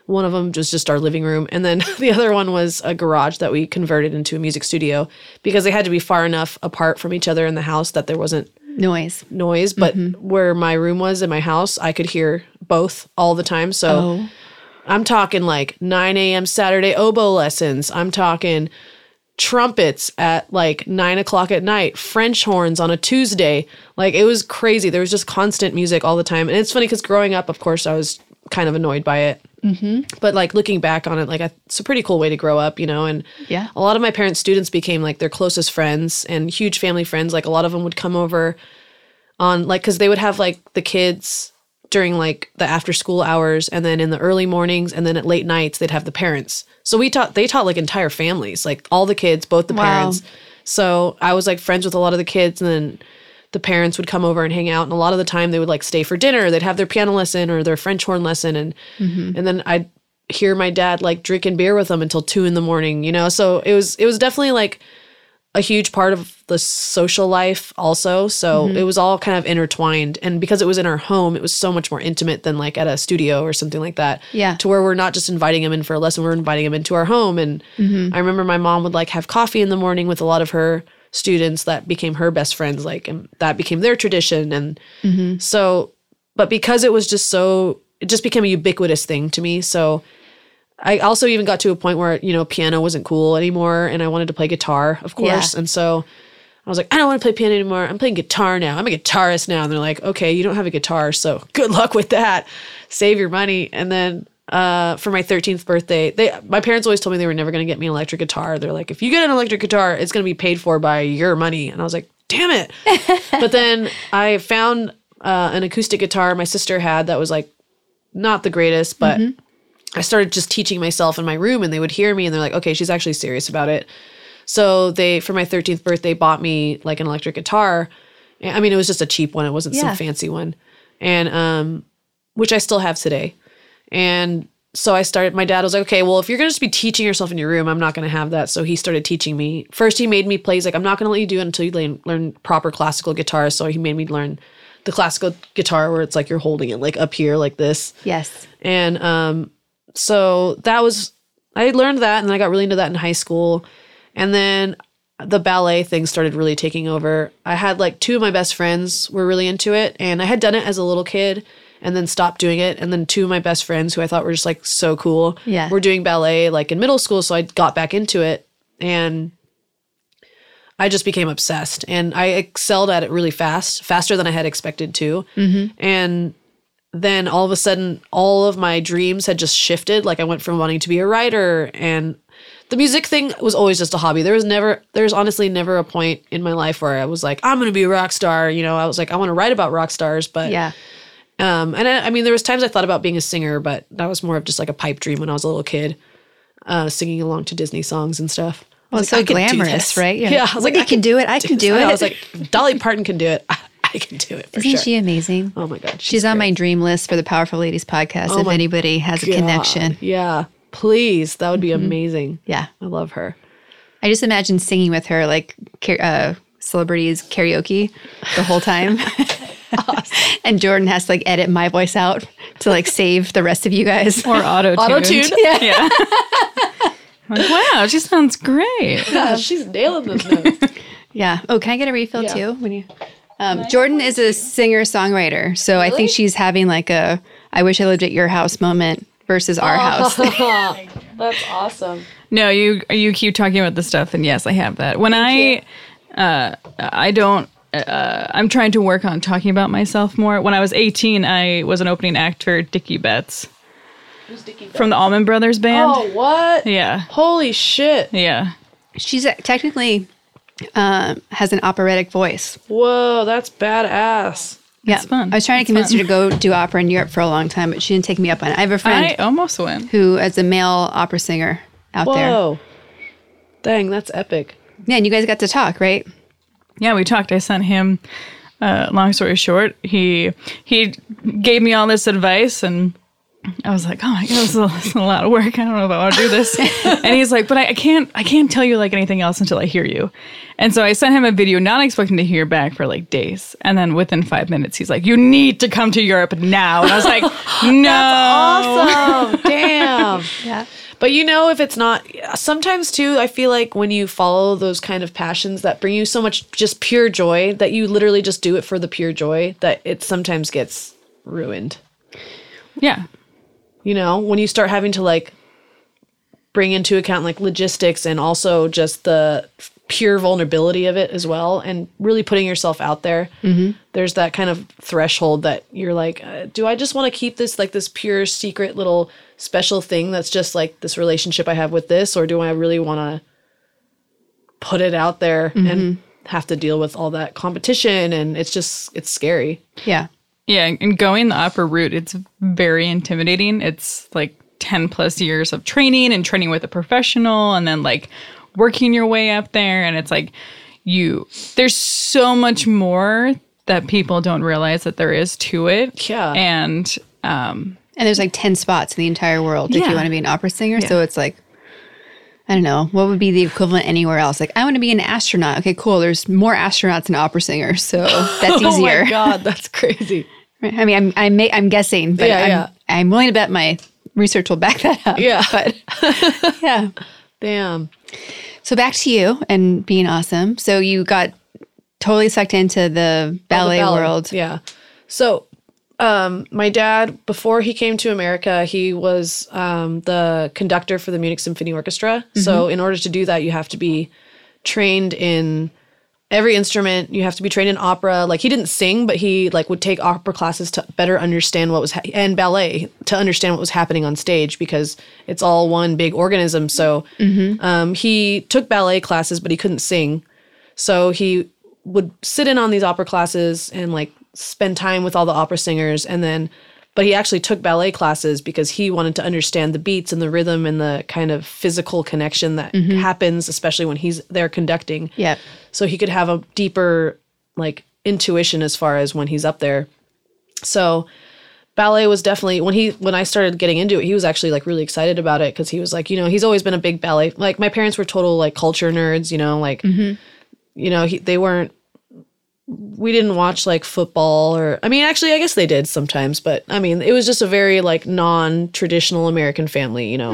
One of them was just our living room, and then the other one was a garage that we converted into a music studio because they had to be far enough apart from each other in the house that there wasn't noise. noise. But mm-hmm. where my room was in my house, I could hear both all the time. So. Oh, I'm talking like 9 a.m. Saturday oboe lessons. I'm talking trumpets at like nine o'clock at night, French horns on a Tuesday. Like it was crazy. There was just constant music all the time. And it's funny because growing up, of course, I was kind of annoyed by it. Mm-hmm. But like looking back on it, like I, it's a pretty cool way to grow up, you know. And Yeah. a lot of my parents' students became like their closest friends and huge family friends. Like a lot of them would come over on like because they would have like the kids during like the after school hours and then in the early mornings and then at late nights they'd have the parents so we taught they taught like entire families like all the kids both the Wow. parents so i was like friends with a lot of the kids and then the parents would come over and hang out and a lot of the time they would like stay for dinner they'd have their piano lesson or their french horn lesson and and then i'd hear my dad like drinking beer with them until two in the morning you know so it was it was definitely like a huge part of the social life also. So Mm-hmm. it was all kind of intertwined. And because it was in our home, it was so much more intimate than like at a studio or something like that. Yeah. To where we're not just inviting him in for a lesson, we're inviting him into our home. And Mm-hmm. I remember my mom would like have coffee in the morning with a lot of her students that became her best friends, like, and that became their tradition. And Mm-hmm. so, but because it was just so, it just became a ubiquitous thing to me. So, I also even got to a point where, you know, piano wasn't cool anymore and I wanted to play guitar, of course. Yeah. And so I was like, I don't want to play piano anymore. I'm playing guitar now. I'm a guitarist now. And they're like, okay, you don't have a guitar. So good luck with that. Save your money. And then uh, for my 13th birthday, they my parents always told me they were never going to get me an electric guitar. They're like, if you get an electric guitar, it's going to be paid for by your money. And I was like, damn it. but then I found uh, an acoustic guitar my sister had that was like not the greatest, but I started just teaching myself in my room and they would hear me and they're like, okay, she's actually serious about it. So they, for my 13th birthday, bought me like an electric guitar. I mean, it was just a cheap one. It wasn't Yeah. some fancy one. And, um, which I still have today. And so I started, my dad was like, okay, well, if you're going to just be teaching yourself in your room, I'm not going to have that. So he started teaching me. First, he made me play. He's like, I'm not going to let you do it until you learn, learn proper classical guitar. So he made me learn the classical guitar where it's like you're holding it like up here, like this. Yes. And um, so that was, I learned that and then I got really into that in high school. And then the ballet thing started really taking over. I had like two of my best friends were really into it. And I had done it as a little kid and then stopped doing it. And then two of my best friends who I thought were just like so cool Yeah. were doing ballet like in middle school. So I got back into it. And I just became obsessed and I excelled at it really fast, faster than I had expected to. Mm-hmm. And then all of a sudden, all of my dreams had just shifted. Like I went from wanting to be a writer and the music thing was always just a hobby. There was never, there's honestly never a point in my life where I was like, I'm going to be a rock star. You know, I was like, I want to write about rock stars, but Yeah. Um, and I, I mean, there was times I thought about being a singer, but that was more of just like a pipe dream when I was a little kid, uh, singing along to Disney songs and stuff. Well, it's so can do glamorous, right? You're yeah, like, I was like, "I can do it. I can do this." it. I was like, Dolly Parton can do it. I, I can do it for Isn't sure. she amazing? oh my god, She's on my dream list for the Powerful Ladies podcast. if anybody has a connection, Yeah, please, that would be amazing. yeah, I love her. I just imagine singing with her like uh, celebrities karaoke the whole time. and Jordan has to like edit my voice out to like save the rest of you guys. Or auto Auto-tune? Yeah. yeah. like, wow, she sounds great. Gosh, she's nailing this notes. Yeah. Oh, can I get a refill Yeah. too? When you, um, Jordan is a singer songwriter, so I think she's having like a "I wish I lived at your house" moment versus our house. That's awesome. No, you you keep talking about the stuff, and yes, I have that. When I, uh, I don't. Uh, I'm trying to work on talking about myself more. When I was 18, I was an opening act for Dickey Betts Who's Dickey from the Allman Brothers Band. Oh, what? Yeah, Holy shit. yeah. She's technically um, has an operatic voice. Whoa, that's badass. Yeah, It's fun. I was trying to It's convince fun. her to go do opera in Europe for a long time, but she didn't take me up on it. I have a friend I almost went. who is a male opera singer out there. Whoa. Dang, that's epic. Yeah, and you guys got to talk, right? Yeah, we talked. I sent him. Uh, long story short, he he gave me all this advice, and I was like, "Oh my god, this is a, this is a lot of work. I don't know if I want to do this." and he's like, "But I, I can't. I can't tell you like anything else until I hear you." And so I sent him a video, not expecting to hear back for like days. And then within five minutes, he's like, "You need to come to Europe now." And I was like, "No." Awesome. Damn. Yeah. But you know, if it's not, sometimes too, I feel like when you follow those kind of passions that bring you so much just pure joy that you literally just do it for the pure joy, that it sometimes gets ruined. Yeah. You know, when you start having to like bring into account like logistics and also just the pure vulnerability of it as well and really putting yourself out there there's that kind of threshold that you're like uh, do i just want to keep this like this pure secret little special thing that's just like this relationship i have with this or do i really want to put it out there and have to deal with all that competition and it's just it's scary Yeah. Yeah, and going the upper route, it's very intimidating. It's like 10 plus years of training and training with a professional and then like working your way up there. And it's like you, there's so much more that people don't realize that there is to it. Yeah. And um, And there's like 10 spots in the entire world if you want to be an opera singer. So it's like, I don't know, what would be the equivalent anywhere else? Like, I want to be an astronaut. Okay, cool. There's more astronauts than opera singers, so that's easier. Oh my god, that's crazy. Right. I mean, I'm I'm, ma- I'm guessing, but Yeah, I'm, yeah. I'm willing to bet my research will back that up. Yeah. But yeah. Damn. So back to you and being awesome. So you got totally sucked into the oh, ballet, The ballet, world. Yeah. So, um, my dad, before he came to America, he was um, the conductor for the Munich Symphony Orchestra. So, in order to do that, you have to be trained in every instrument. You have to be trained in opera. Like he didn't sing, but he like would take opera classes to better understand what was ha- and ballet to understand what was happening on stage because it's all one big organism. So, um, he took ballet classes, but he couldn't sing. So he would sit in on these opera classes and like spend time with all the opera singers and then but he actually took ballet classes because he wanted to understand the beats and the rhythm and the kind of physical connection that mm-hmm. happens especially when he's there conducting. Yeah. So he could have a deeper like intuition as far as when he's up there. So ballet was definitely when he when I started getting into it, he was actually like really excited about it because he was like, you know, he's always been a big ballet. Like my parents were total like culture nerds, you know, like mm-hmm. you know, he, they weren't we didn't watch like football or I mean actually I guess they did sometimes, but I mean it was just a very like non-traditional American family, you know.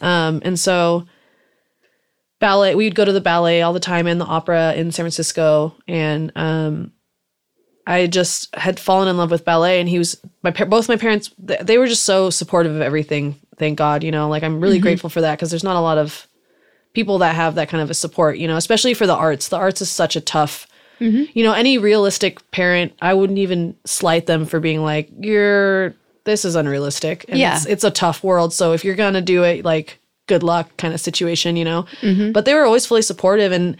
Um and so ballet we'd go to the ballet all the time and the opera in San Francisco and um I just had fallen in love with ballet and he was my both my parents they were just so supportive of everything thank god you know? Like I'm really grateful for that because there's not a lot of people that have that kind of a support you know? Especially for the arts. The arts is such a tough Mm-hmm. you know any realistic parent I wouldn't even slight them for being like you're this is unrealistic and Yeah. it's, it's a tough world so if you're gonna do it like good luck kind of situation you know mm-hmm. but they were always fully supportive and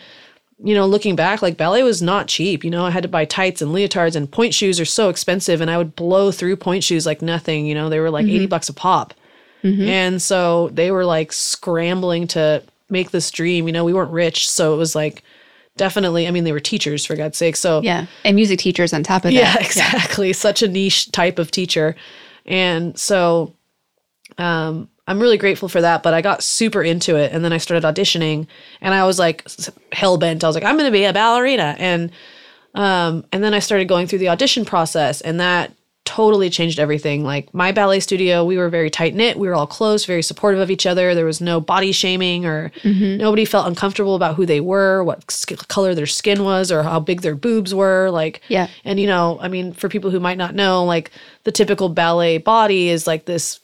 you know, looking back, like ballet was not cheap. You know, I had to buy tights and leotards and pointe shoes are so expensive, and I would blow through pointe shoes like nothing. You know, they were like mm-hmm. 80 bucks a pop. And so they were like scrambling to make this dream. You know, we weren't rich. So it was like definitely, I mean, they were teachers for God's sake. So Yeah. And music teachers on top of that. yeah, that. exactly. Such a niche type of teacher. And so um, I'm really grateful for that. But I got super into it. And then I started auditioning and I was like hell bent. I was like, I'm going to be a ballerina. And, um, and then I started going through the audition process and that totally changed everything. Like my ballet studio, we were very tight knit. We were all close, very supportive of each other. There was no body shaming or nobody felt uncomfortable about who they were, what sk- color their skin was, or how big their boobs were. Like, Yeah. and you know, I mean, for people who might not know, like the typical ballet body is like this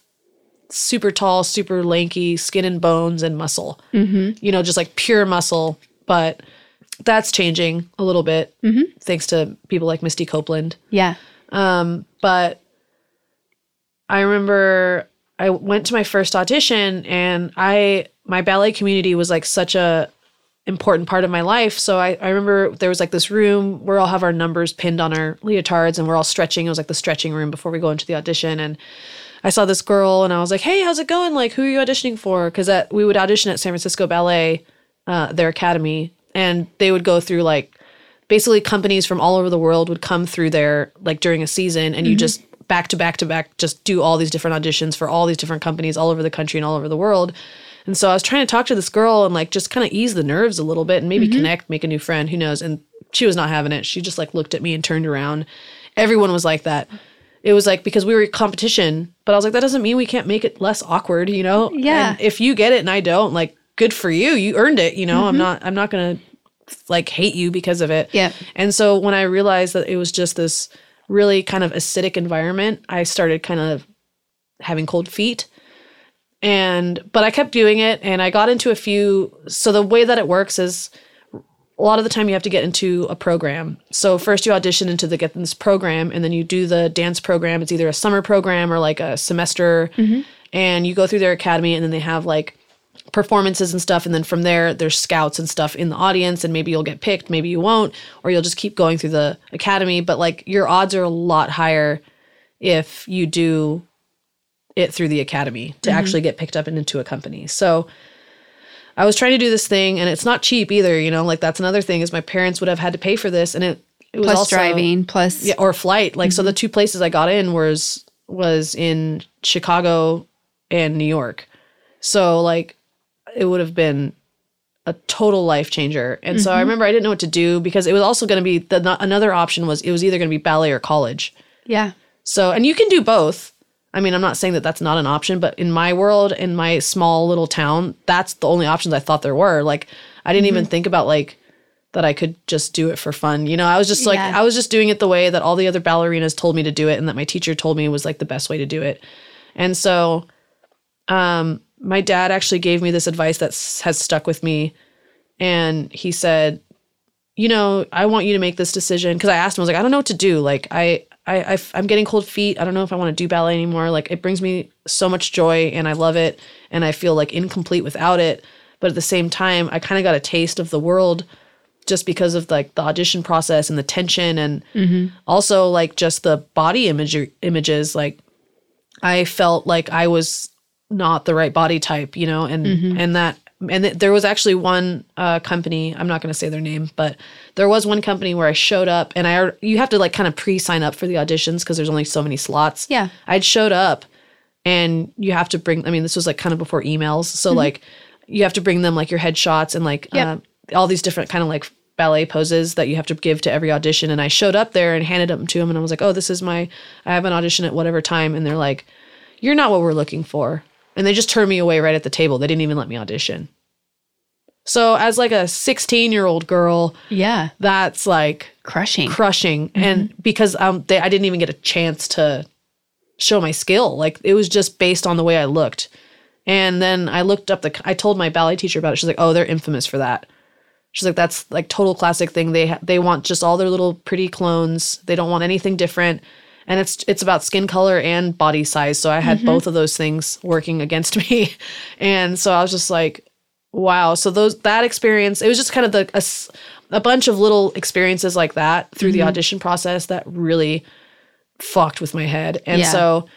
super tall, super lanky skin and bones and muscle. Mm-hmm. You know, just like pure muscle. But that's changing a little bit thanks to people like Misty Copeland. Yeah. But I remember I went to my first audition and I my ballet community was like such a important part of my life. So I, I remember there was like this room where all have our numbers pinned on our leotards and we're all stretching. It was like the stretching room before we go into the audition. And I saw this girl and I was like, Hey, how's it going? Like, who are you auditioning for? Cause that we would audition at San Francisco Ballet, uh, their academy, and they would go through like basically companies from all over the world would come through there like during a season and you mm-hmm. just back to back to back just do all these different auditions for all these different companies all over the country and all over the world. And so I was trying to talk to this girl and like just kind of ease the nerves a little bit and maybe mm-hmm. connect, make a new friend, who knows. And she was not having it. She just like looked at me and turned around. Everyone was like that. It was like because we were competition, but I was like, that doesn't mean we can't make it less awkward, you know? Yeah. And if you get it and I don't, like, good for you. You earned it, you know? I'm mm-hmm. not I'm not gonna like hate you because of it. Yeah. And so when I realized that it was just this really kind of acidic environment, I started kind of having cold feet. And but I kept doing it and I got into a few so the way that it works is a lot of the time you have to get into a program. So first you audition into the get this program and then you do the dance program. It's either a summer program or like a semester mm-hmm. and you go through their academy and then they have like performances and stuff and then from there there's scouts and stuff in the audience and maybe you'll get picked maybe you won't or you'll just keep going through the academy. But like your odds are a lot higher if you do it through the academy to mm-hmm. actually get picked up and into a company. So i was trying to do this thing and it's not cheap either you know? Like that's another thing is my parents would have had to pay for this and it, it was Plus also driving, plus yeah, or flight. Like so, the mm-hmm. two places I got in was was in Chicago and New York. So like it would have been a total life changer. And so I remember I didn't know what to do because it was also going to be the no- another option was it was either going to be ballet or college. Yeah. So, and you can do both. I mean, I'm not saying that that's not an option, but in my world, in my small little town, that's the only options I thought there were. Like, I didn't even think about like that I could just do it for fun. You know, I was just like, Yeah. I was just doing it the way that all the other ballerinas told me to do it and that my teacher told me was like the best way to do it. And so, um, my dad actually gave me this advice that has stuck with me. And he said, you know, I want you to make this decision because I asked him, I was like, I don't know what to do. Like, I, I, I, I'm getting cold feet. I don't know if I want to do ballet anymore. Like, it brings me so much joy and I love it, and I feel like incomplete without it. But at the same time, I kind of got a taste of the world just because of like the audition process and the tension, and mm-hmm. also like just the body image images. Like, I felt like I was not the right body type, you know, and and that and th- there was actually one uh, company. I'm not going to say their name, but there was one company where I showed up, and I you have to like kind of pre sign up for the auditions because there's only so many slots. Yeah. I'd showed up, and you have to bring. I mean, this was like kind of before emails, so like you have to bring them like your headshots and like Yep. uh, all these different kind of like ballet poses that you have to give to every audition. And I showed up there and handed them to them, and I was like, "Oh, this is my. I have an audition at whatever time," and they're like, "You're not what we're looking for," and they just turned me away right at the table. They didn't even let me audition. So as like a 16 year old girl, Yeah. that's like Crushing. crushing. And because um they, i didn't even get a chance to show my skill. Like it was just based on the way i looked. And then i looked up the i told my ballet teacher about it. She's like oh they're infamous for that. She's like that's like total classic thing. They ha- they want just all their little pretty clones. They don't want anything different and it's it's about skin color and body size. So i had mm-hmm. both of those things working against me. And so i was just like wow. So those that experience it was just kind of the a bunch of little experiences like that through the mm-hmm. audition process that really fucked with my head. And Yeah. so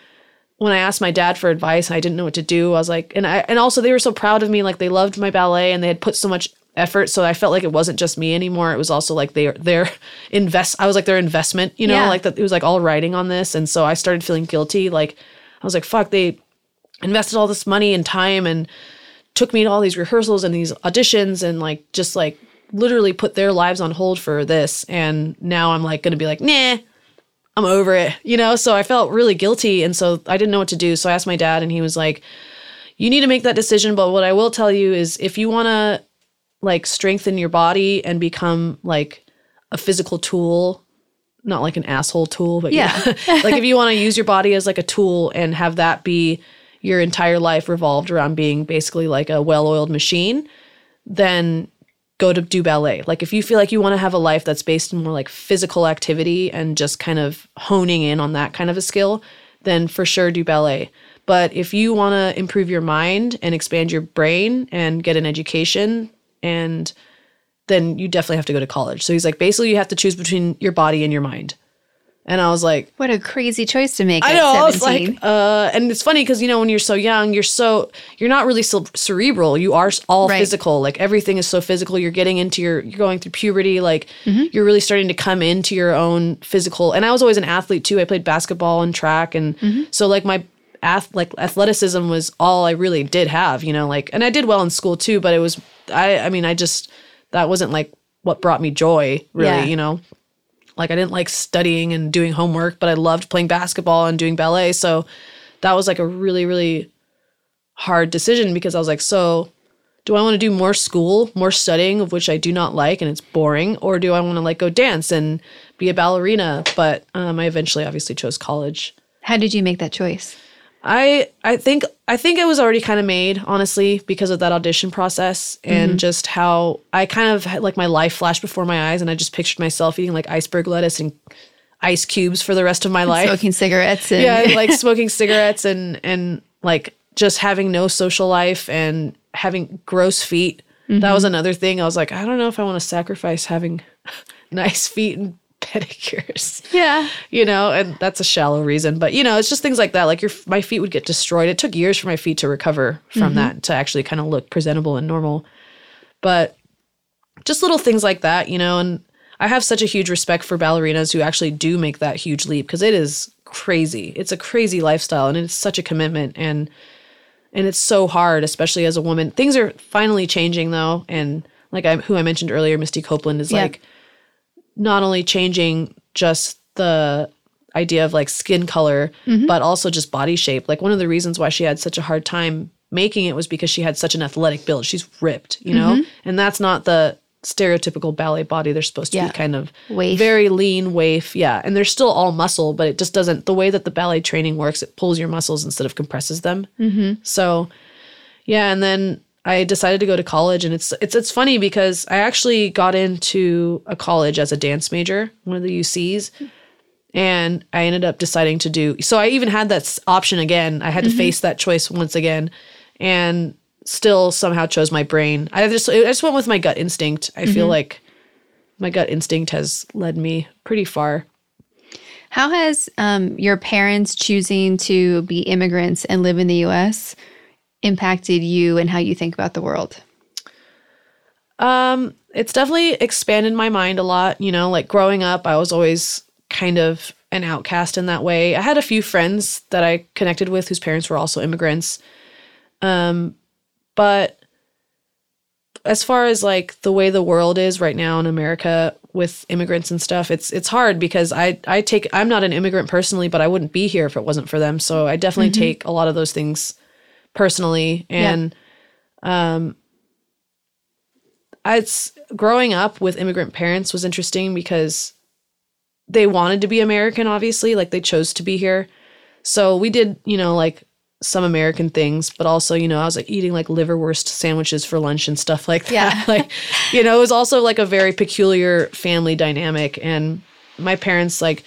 when i asked my dad for advice and i didn't know what to do i was like and i and also they were so proud of me. Like they loved my ballet and they had put so much effort. So i felt like it wasn't just me anymore. It was also like they their invest i was like their investment you know Yeah. like that it was like all riding on this. And so i started feeling guilty. Like i was like fuck they invested all this money and time and took me to all these rehearsals and these auditions and like just like literally put their lives on hold for this. And now i'm like gonna be like nah i'm over it you know? So i felt really guilty. And so i didn't know what to do. So i asked my dad and he was like you need to make that decision but what i will tell you is if you want to like strengthen your body and become like a physical tool not like an asshole tool but Yeah. yeah, like if you want to use your body as like a tool and have that be your entire life revolved around being basically like a well-oiled machine then go to do ballet. Like if you feel like you want to have a life that's based in more like physical activity and just kind of honing in on that kind of a skill then for sure do ballet. But if you want to improve your mind and expand your brain and get an education and then you definitely have to go to college so he's like basically you have to choose between your body and your mind and i was like What a crazy choice to make I at know. I was like, uh, and it's funny because you know when you're so young, you're so you're not really so cerebral. You are all Right. physical. Like everything is so physical. You're getting into your you're going through puberty. Like Mm-hmm. you're really starting to come into your own physical. And I was always an athlete too. I played basketball and track, and Mm-hmm. so like my ath like athleticism was all I really did have. You know, like and I did well in school too. But it was I I mean I just that wasn't like what brought me joy really. Yeah. You know. Like I didn't like studying and doing homework, but I loved playing basketball and doing ballet. So that was like a really, really hard decision because I was like, so do I want to do more school, more studying, of which I do not like and it's boring, or do I want to like go dance and be a ballerina? But um, I eventually obviously chose college. How did you make that choice? I I think I think it was already kind of made honestly because of that audition process and mm-hmm. just how I kind of had like my life flashed before my eyes and I just pictured myself eating like iceberg lettuce and ice cubes for the rest of my life. Smoking cigarettes and yeah, like smoking cigarettes and and like just having no social life and having gross feet. That was mm-hmm. another thing. I was like, I don't know if I want to sacrifice having nice feet and pedicures yeah. you know and that's a shallow reason but you know it's just things like that like your my feet would get destroyed it took years for my feet to recover from mm-hmm. that to actually kind of look presentable and normal but just little things like that you know and i have such a huge respect for ballerinas who actually do make that huge leap because it is crazy it's a crazy lifestyle and it's such a commitment and and it's so hard, especially as a woman. Things are finally changing though, and like I who I mentioned earlier, Misty Copeland is Yeah. like not only changing just the idea of like skin color, but also just body shape. Like one of the reasons why she had such a hard time making it was because she had such an athletic build. She's ripped, you know? And that's not the stereotypical ballet body. They're supposed to Yeah. be kind of Waif. very lean waif. Yeah. And they're still all muscle, but it just doesn't, the way that the ballet training works, it pulls your muscles instead of compresses them. Mm-hmm. So, yeah. And then I decided to go to college and it's, it's, it's funny because I actually got into a college as a dance major, one of the UCs. And I ended up deciding to do, so I even had that option again. I had to face that choice once again and still somehow chose my brain. I just, I just went with my gut instinct. I feel like my gut instinct has led me pretty far. How has um, your parents choosing to be immigrants and live in the US impacted you and how you think about the world? Um, it's definitely expanded my mind a lot. You know, like growing up, I was always kind of an outcast in that way. I had a few friends that I connected with whose parents were also immigrants. Um, but as far as like the way the world is right now in America with immigrants and stuff, it's it's hard because I I take I'm not an immigrant personally, but I wouldn't be here if it wasn't for them. So I definitely take a lot of those things personally and um, it's growing up with immigrant parents was interesting because they wanted to be American, obviously, like they chose to be here. So we did, you know, like some American things, but also, you know, I was like eating like liverwurst sandwiches for lunch and stuff like that. Yeah. like, you know, it was also like a very peculiar family dynamic. And my parents, like,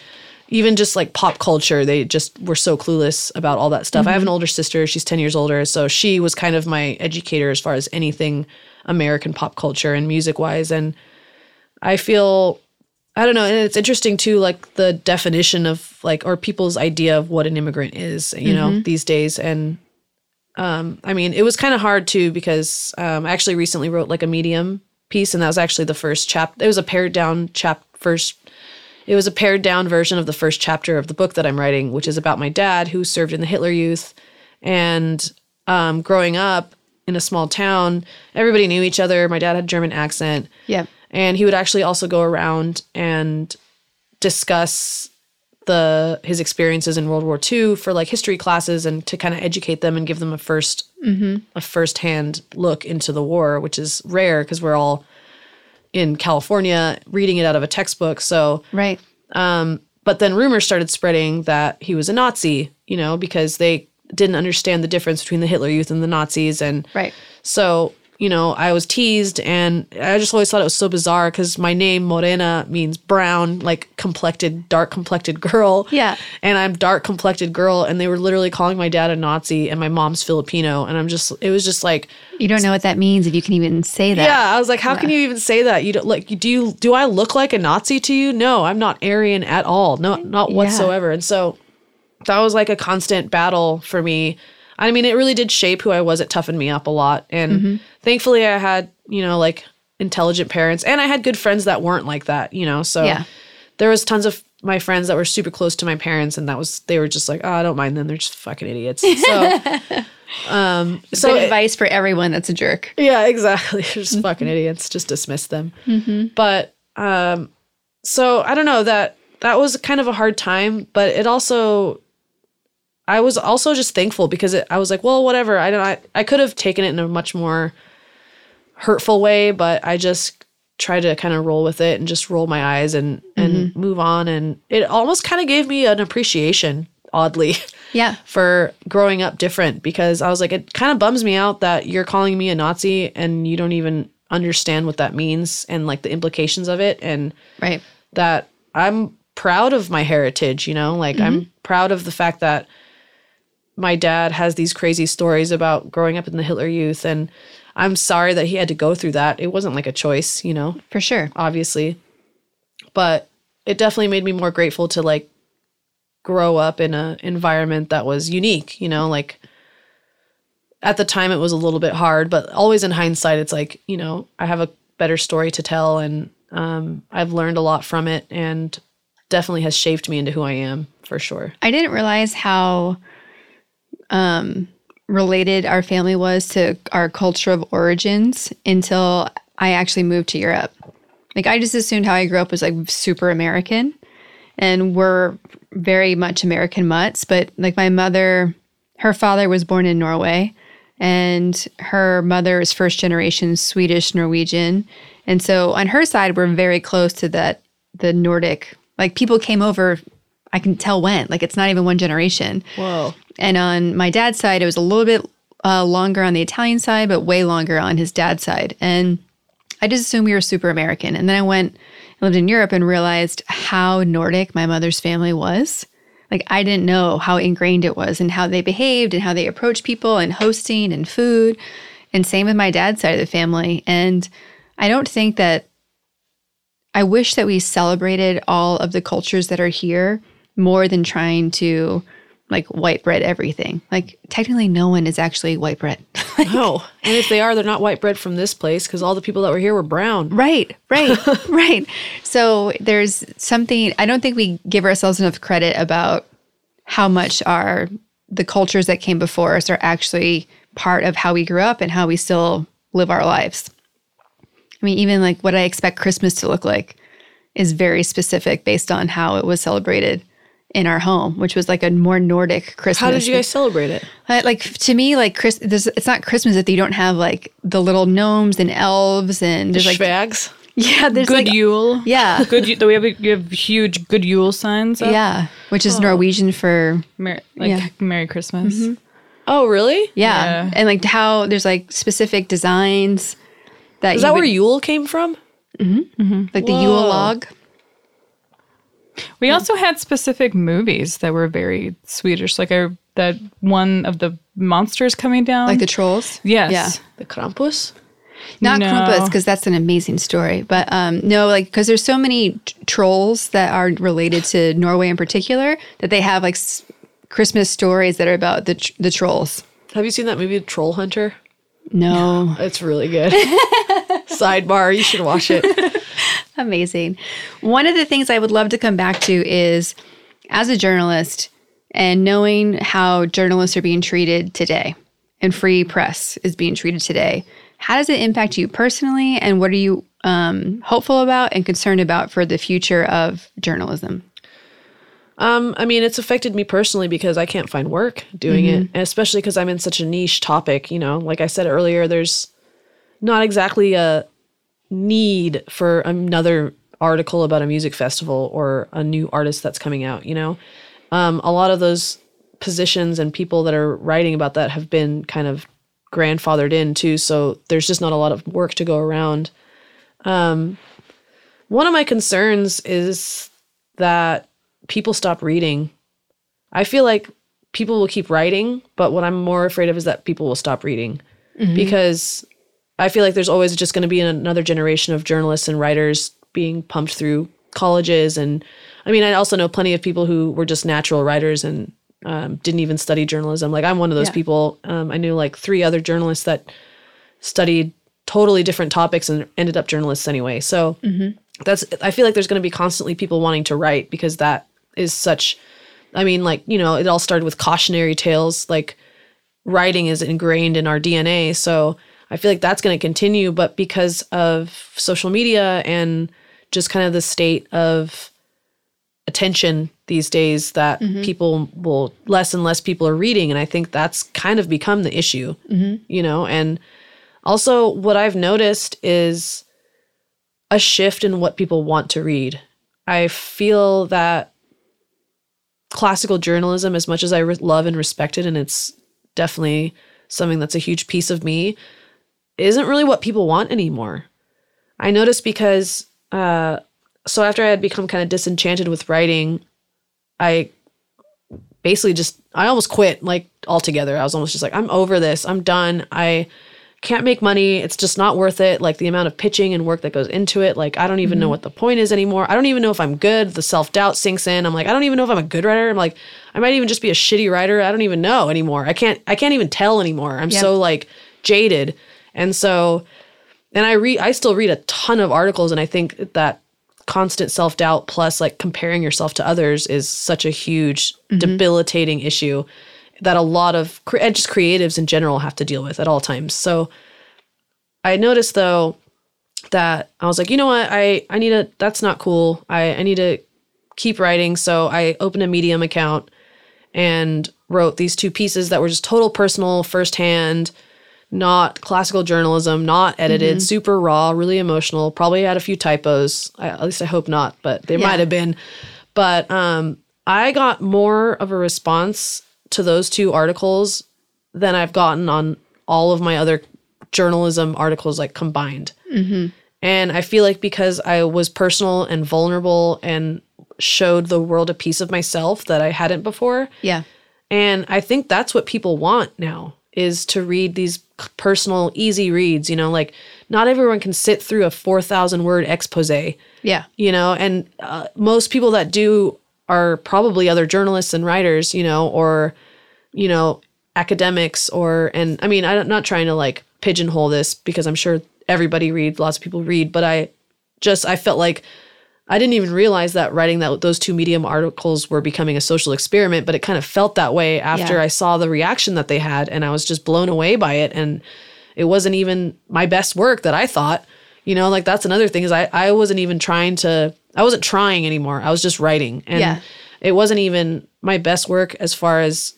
even just like pop culture, they just were so clueless about all that stuff. I have an older sister, she's 10 years older. So she was kind of my educator as far as anything American pop culture and music wise. And I feel, I don't know. And it's interesting too, like the definition of like, or people's idea of what an immigrant is, you know, these days. And um, I mean, it was kind of hard too because um, I actually recently wrote like a medium piece, and that was actually the first chap. It was a pared down chap first. It was a pared down version of the first chapter of the book that I'm writing, which is about my dad who served in the Hitler Youth, and um, growing up in a small town, everybody knew each other. My dad had a German accent, Yeah. and he would actually also go around and discuss the his experiences in World War II for like history classes and to kind of educate them and give them a 1st a first hand look into the war, which is rare because we're all in California reading it out of a textbook. So Right. Um, but then rumors started spreading that he was a Nazi, you know, because they didn't understand the difference between the Hitler Youth and the Nazis and Right. so, you know, I was teased and I just always thought it was so bizarre because my name, Morena, means brown, like complected, dark complected girl. Yeah. And I'm dark complected girl. And they were literally calling my dad a Nazi and my mom's Filipino. And I'm just, it was just like, You don't know what that means if you can even say that. yeah, I was like, how can you even say that? You don't like, do you, do I look like a Nazi to you? No, I'm not Aryan at all. No, not whatsoever. And so that was like a constant battle for me. I mean, it really did shape who I was. It toughened me up a lot. And thankfully, I had, you know, like intelligent parents and I had good friends that weren't like that, you know? So Yeah. there was tons of my friends that were super close to my parents and that was, they were just like, oh, I don't mind them. They're just fucking idiots. So, um, so Good it- advice for everyone that's a jerk. yeah, exactly. They're just fucking idiots. Just dismiss them. But um, so I don't know that that was kind of a hard time, but it also I was also just thankful because it, I was like, well, whatever. I don't. I, I could have taken it in a much more hurtful way, but I just tried to kind of roll with it and just roll my eyes and and mm-hmm. move on. And it almost kind of gave me an appreciation, oddly Yeah. for growing up different because I was like, it kind of bums me out that you're calling me a Nazi and you don't even understand what that means and like the implications of it. And Right. that I'm proud of my heritage, you know, like I'm mm-hmm. proud of the fact that my dad has these crazy stories about growing up in the Hitler Youth. And I'm sorry that he had to go through that. It wasn't like a choice, you know For sure. obviously. But it definitely made me more grateful to like grow up in an environment that was unique, you know, like at the time it was a little bit hard, but always in hindsight it's like, you know, I have a better story to tell and um I've learned a lot from it and definitely has shaped me into who I am for sure. I didn't realize how um, related our family was to our culture of origins until I actually moved to Europe. Like I just assumed how I grew up was like super American and we're very much American mutts, but like my mother, her father was born in Norway and her mother is first generation Swedish Norwegian. And so on her side we're very close to that the Nordic. Like people came over I can tell when. Like it's not even one generation. Whoa. And on my dad's side, it was a little bit uh, longer on the Italian side, but way longer on his dad's side. And I just assumed we were super American. And then I went lived in Europe and realized how Nordic my mother's family was. Like I didn't know how ingrained it was and how they behaved and how they approached people and hosting and food. And same with my dad's side of the family. And I don't think that I wish that we celebrated all of the cultures that are here more than trying to like white bread everything. Like technically no one is actually white bread. No. And if they are, they're not white bread from this place because all the people that were here were brown. right, right, right. So there's something I don't think we give ourselves enough credit about how much our the cultures that came before us are actually part of how we grew up and how we still live our lives. I mean, even like what I expect Christmas to look like is very specific based on how it was celebrated in our home, which was like a more Nordic Christmas. How did you guys celebrate it? Uh, like to me, like Chris, there's, it's not Christmas if you don't have like the little gnomes and elves and there's like Schwags? yeah, there's Good like Yule. yeah, Good. Yule- Do we have, you have huge Good Yule signs? Up? yeah, which is oh. Norwegian for Mer- like Yeah. Merry Christmas. Mm-hmm. Oh, really? yeah. Yeah. and like how there's like specific designs that Is you that would- where Yule came from? Mm-hmm. Mm-hmm. like the Yule log. We also had specific movies that were very Swedish, like a, that one of the monsters coming down. Like the trolls, yes. yeah. The Krampus? Not No. Krampus because that's an amazing story, but um, no, like because there's so many t- trolls that are related to Norway in particular that they have like s- Christmas stories that are about the tr- the trolls. Have you seen that movie, Troll Hunter? No, It's really good. Sidebar, you should watch it. amazing. One of the things I would love to come back to is as a journalist and knowing how journalists are being treated today and free press is being treated today. How does it impact you personally, and what are you um, hopeful about and concerned about for the future of journalism? Um, I mean, it's affected me personally because I can't find work doing it, and especially because I'm in such a niche topic. You know, like I said earlier, there's not exactly a need for another article about a music festival or a new artist that's coming out. You know, um, a lot of those positions and people that are writing about that have been kind of grandfathered in too. So there's just not a lot of work to go around. Um, one of my concerns is that people stop reading. I feel like people will keep writing, but what I'm more afraid of is that people will stop reading because I feel like there's always just going to be another generation of journalists and writers being pumped through colleges. And I mean, I also know plenty of people who were just natural writers and um, didn't even study journalism. Like I'm one of those Yeah. people. Um, I knew like three other journalists that studied totally different topics and ended up journalists anyway. So that's I feel like there's going to be constantly people wanting to write because that is such I mean like, you know, it all started with cautionary tales like writing is ingrained in our DNA. So I feel like that's going to continue but because of social media and just kind of the state of attention these days that mm-hmm. people will less and less people are reading and I think that's kind of become the issue. Mm-hmm. You know, and also what I've noticed is a shift in what people want to read. I feel that classical journalism, as much as I re- love and respect it, and it's definitely something that's a huge piece of me, isn't really what people want anymore. I noticed because, uh, so after I had become kind of disenchanted with writing, I basically just, I almost quit like altogether. I was almost just like, I'm over this. I'm done. I, can't make money. It's just not worth it. Like the amount of pitching and work that goes into it. Like I don't even know what the point is anymore. I don't even know if I'm good. The self doubt sinks in. I'm like, I don't even know if I'm a good writer. I'm like, I might even just be a shitty writer. I don't even know anymore. I can't. I can't even tell anymore. I'm so like jaded. And so, and I read. I still read a ton of articles, and I think that constant self doubt plus like comparing yourself to others is such a huge mm-hmm. debilitating issue that a lot of and just creatives in general have to deal with at all times. So I noticed though that I was like, you know what, I I need to. That's not cool. I I need to keep writing. So I opened a Medium account and wrote these two pieces that were just total personal, firsthand, not classical journalism, not edited, super raw, really emotional. Probably had a few typos. I, at least I hope not, but there Yeah. might have been. But um, I got more of a response to those two articles than I've gotten on all of my other journalism articles, like combined. And I feel like because I was personal and vulnerable and showed the world a piece of myself that I hadn't before. Yeah. And I think that's what people want now is to read these personal, easy reads. You know, like not everyone can sit through a 4,000 word expose, Yeah. you know, and uh, most people that do are probably other journalists and writers, you know, or, you know, academics or, and I mean, I'm not trying to like pigeonhole this because I'm sure everybody reads, lots of people read, but I just, I felt like I didn't even realize that writing that those two Medium articles were becoming a social experiment, but it kind of felt that way after Yeah. I saw the reaction that they had, and I was just blown away by it. And it wasn't even my best work that I thought. You know, like that's another thing is I I wasn't even trying to I wasn't trying anymore. I was just writing, and Yeah. it wasn't even my best work as far as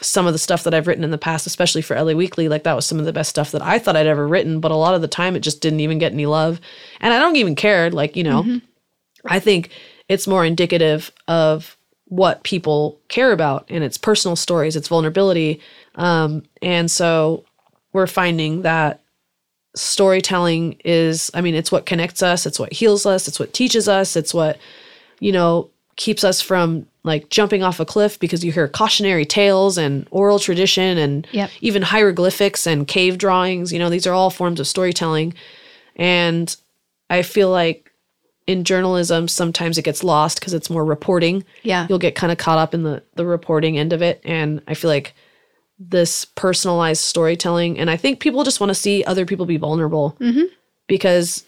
some of the stuff that I've written in the past, especially for LA Weekly, like that was some of the best stuff that I thought I'd ever written. But a lot of the time, it just didn't even get any love, and I don't even care. Like you know, mm-hmm. I think it's more indicative of what people care about, and it's personal stories, it's vulnerability, um, and so we're finding that storytelling is. I mean, it's what connects us, it's what heals us, it's what teaches us, it's what you know keeps us from like jumping off a cliff because you hear cautionary tales and oral tradition and Yep. even hieroglyphics and cave drawings you know these are all forms of storytelling and i feel like in journalism sometimes it gets lost because it's more reporting Yeah. you'll get kind of caught up in the the reporting end of it and i feel like this personalized storytelling and i think people just want to see other people be vulnerable mm-hmm. because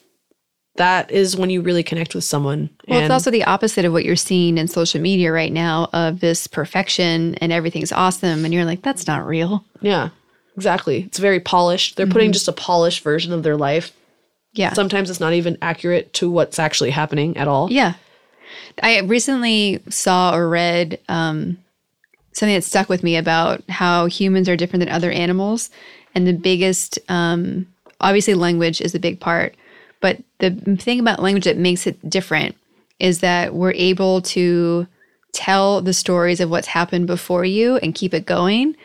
that is when you really connect with someone Well, and it's also the opposite of what you're seeing in social media right now of this perfection and everything's awesome. And you're like, that's not real. Yeah, exactly. It's very polished. They're putting mm-hmm. just a polished version of their life. Yeah. Sometimes it's not even accurate to what's actually happening at all. Yeah. I recently saw or read um, something that stuck with me about how humans are different than other animals. And the biggest, um, obviously, language is a big part. But the thing about language that makes it different is that we're able to tell the stories of what's happened before you and keep it going.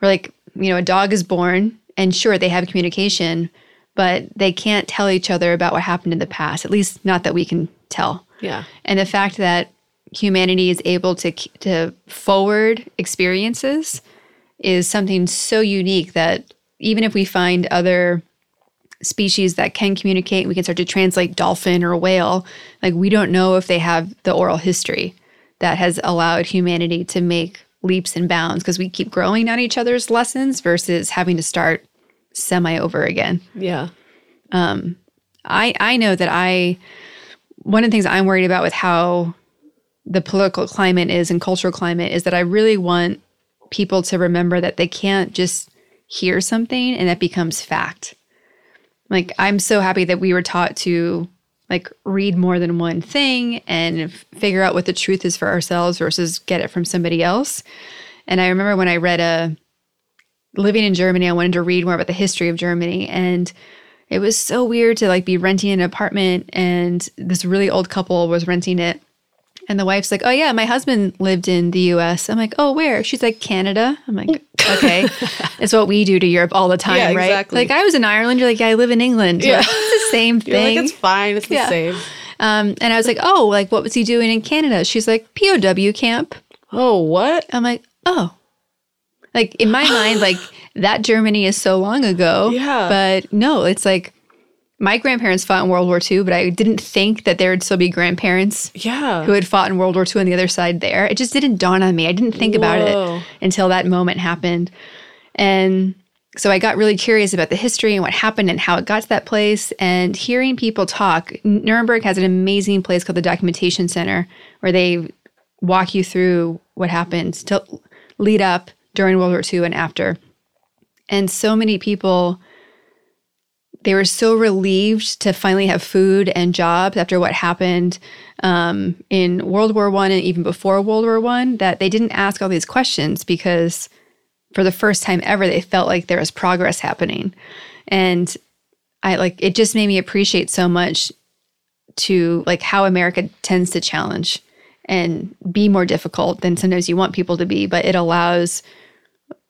We're like, you know, a dog is born, and sure, they have communication, but they can't tell each other about what happened in the past, at least not that we can tell. Yeah. And the fact that humanity is able to to forward experiences is something so unique that even if we find other species that can communicate, we can start to translate dolphin or whale, like we don't know if they have the oral history that has allowed humanity to make leaps and bounds because we keep growing on each other's lessons versus having to start semi over again. Yeah. Um, I I know that I one of the things I'm worried about with how the political climate is and cultural climate is that I really want people to remember that they can't just hear something and that becomes fact. Like I'm so happy that we were taught to like read more than one thing and f- figure out what the truth is for ourselves versus get it from somebody else. And I remember when I read a living in Germany, I wanted to read more about the history of Germany and it was so weird to like be renting an apartment and this really old couple was renting it and the wife's like oh yeah my husband lived in the us i'm like oh where she's like canada i'm like okay it's what we do to europe all the time Yeah, right exactly. like i was in ireland you're like yeah i live in england Yeah. yeah. it's the same thing like, it's fine. It's the Yeah. same. um, and i was like oh like what was he doing in canada she's like pow camp Oh, what? i'm like oh like in my mind like that germany is so long ago Yeah. but no it's like my grandparents fought in world war ii but i didn't think that there would still be grandparents Yeah. who had fought in world war ii on the other side there it just didn't dawn on me i didn't think about it until that moment happened and so I got really curious about the history and what happened and how it got to that place and hearing people talk. Nuremberg has an amazing place called the Documentation Center where they walk you through what happened to lead up during World War II and after. And so many people they were so relieved to finally have food and jobs after what happened um, in World War One and even before World War One that they didn't ask all these questions because for the first time ever they felt like there was progress happening, and I like it just made me appreciate so much to like how America tends to challenge and be more difficult than sometimes you want people to be, but it allows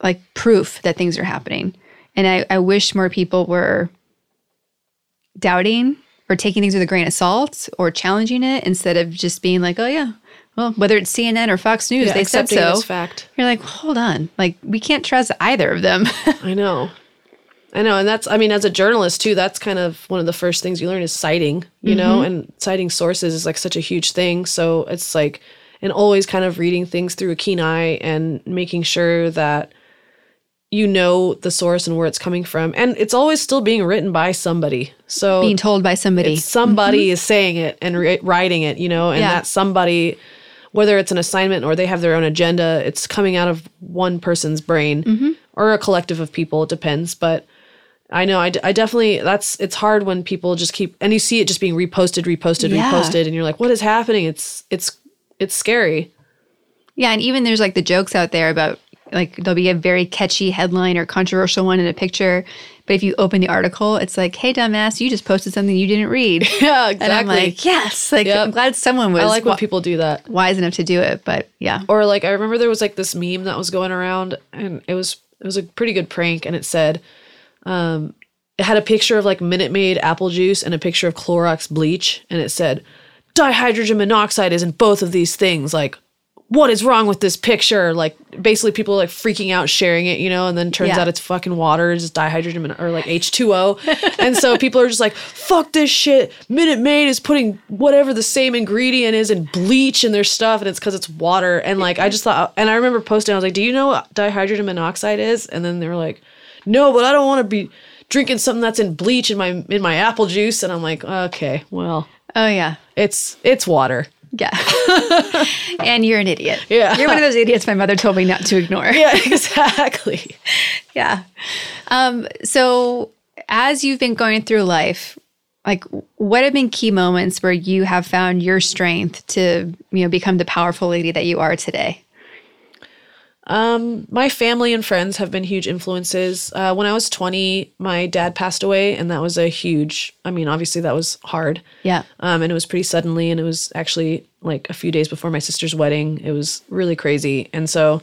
like proof that things are happening. And I, I wish more people were doubting or taking things with a grain of salt or challenging it instead of just being like, oh, yeah, well, whether it's CNN or Fox News, Yeah, they said so. fact. You're like, hold on. Like, we can't trust either of them. I know. I know. And that's, I mean, as a journalist too, that's kind of one of the first things you learn is citing, you know, mm-hmm. and citing sources is like such a huge thing. So it's like, and always kind of reading things through a keen eye and making sure that you know the source and where it's coming from. And it's always still being written by somebody. So Being told by somebody. somebody mm-hmm. is saying it and ri- writing it, you know, and Yeah. that somebody, whether it's an assignment or they have their own agenda, it's coming out of one person's brain mm-hmm. or a collective of people. It depends, but I know I, d- I definitely that's it's hard when people just keep and you see it just being reposted, reposted, Yeah. reposted, and you're like, what is happening? It's it's it's scary. Yeah, and even there's like the jokes out there about like there'll be a very catchy headline or controversial one in a picture, but if you open the article, it's like, "Hey, dumbass, you just posted something you didn't read." Yeah, And I'm like, "Yes!" Like Yep. I'm glad someone was I like when people do that. wise enough to do it, but yeah, or like I remember there was like this meme that was going around and it was it was a pretty good prank and it said um it had a picture of like Minute Maid apple juice and a picture of Clorox bleach and it said dihydrogen monoxide is in both of these things. Like what is wrong with this picture? Like basically people like freaking out sharing it you know and then turns Yeah. out it's fucking water it's just dihydrogen mon- or like H2O and so people are just like fuck this shit. Minute Maid is putting whatever the same ingredient is in bleach in their stuff and it's because it's water. And like I just thought and I remember posting I was like do you know what dihydrogen monoxide is? And then they were like no but I don't want to be drinking something that's in bleach in my in my apple juice and I'm like okay well oh yeah, it's it's water yeah, and you're an idiot. Yeah. you're one of those idiots my mother told me not to ignore. yeah exactly yeah. Um, so as you've been going through life, like what have been key moments where you have found your strength to, you know, become the powerful lady that you are today? Um, my family and friends have been huge influences. Uh, when I was 20, my dad passed away, and that was a huge, I mean, obviously that was hard. Yeah. Um, and it was pretty suddenly, and it was actually like a few days before my sister's wedding. It was really crazy. And so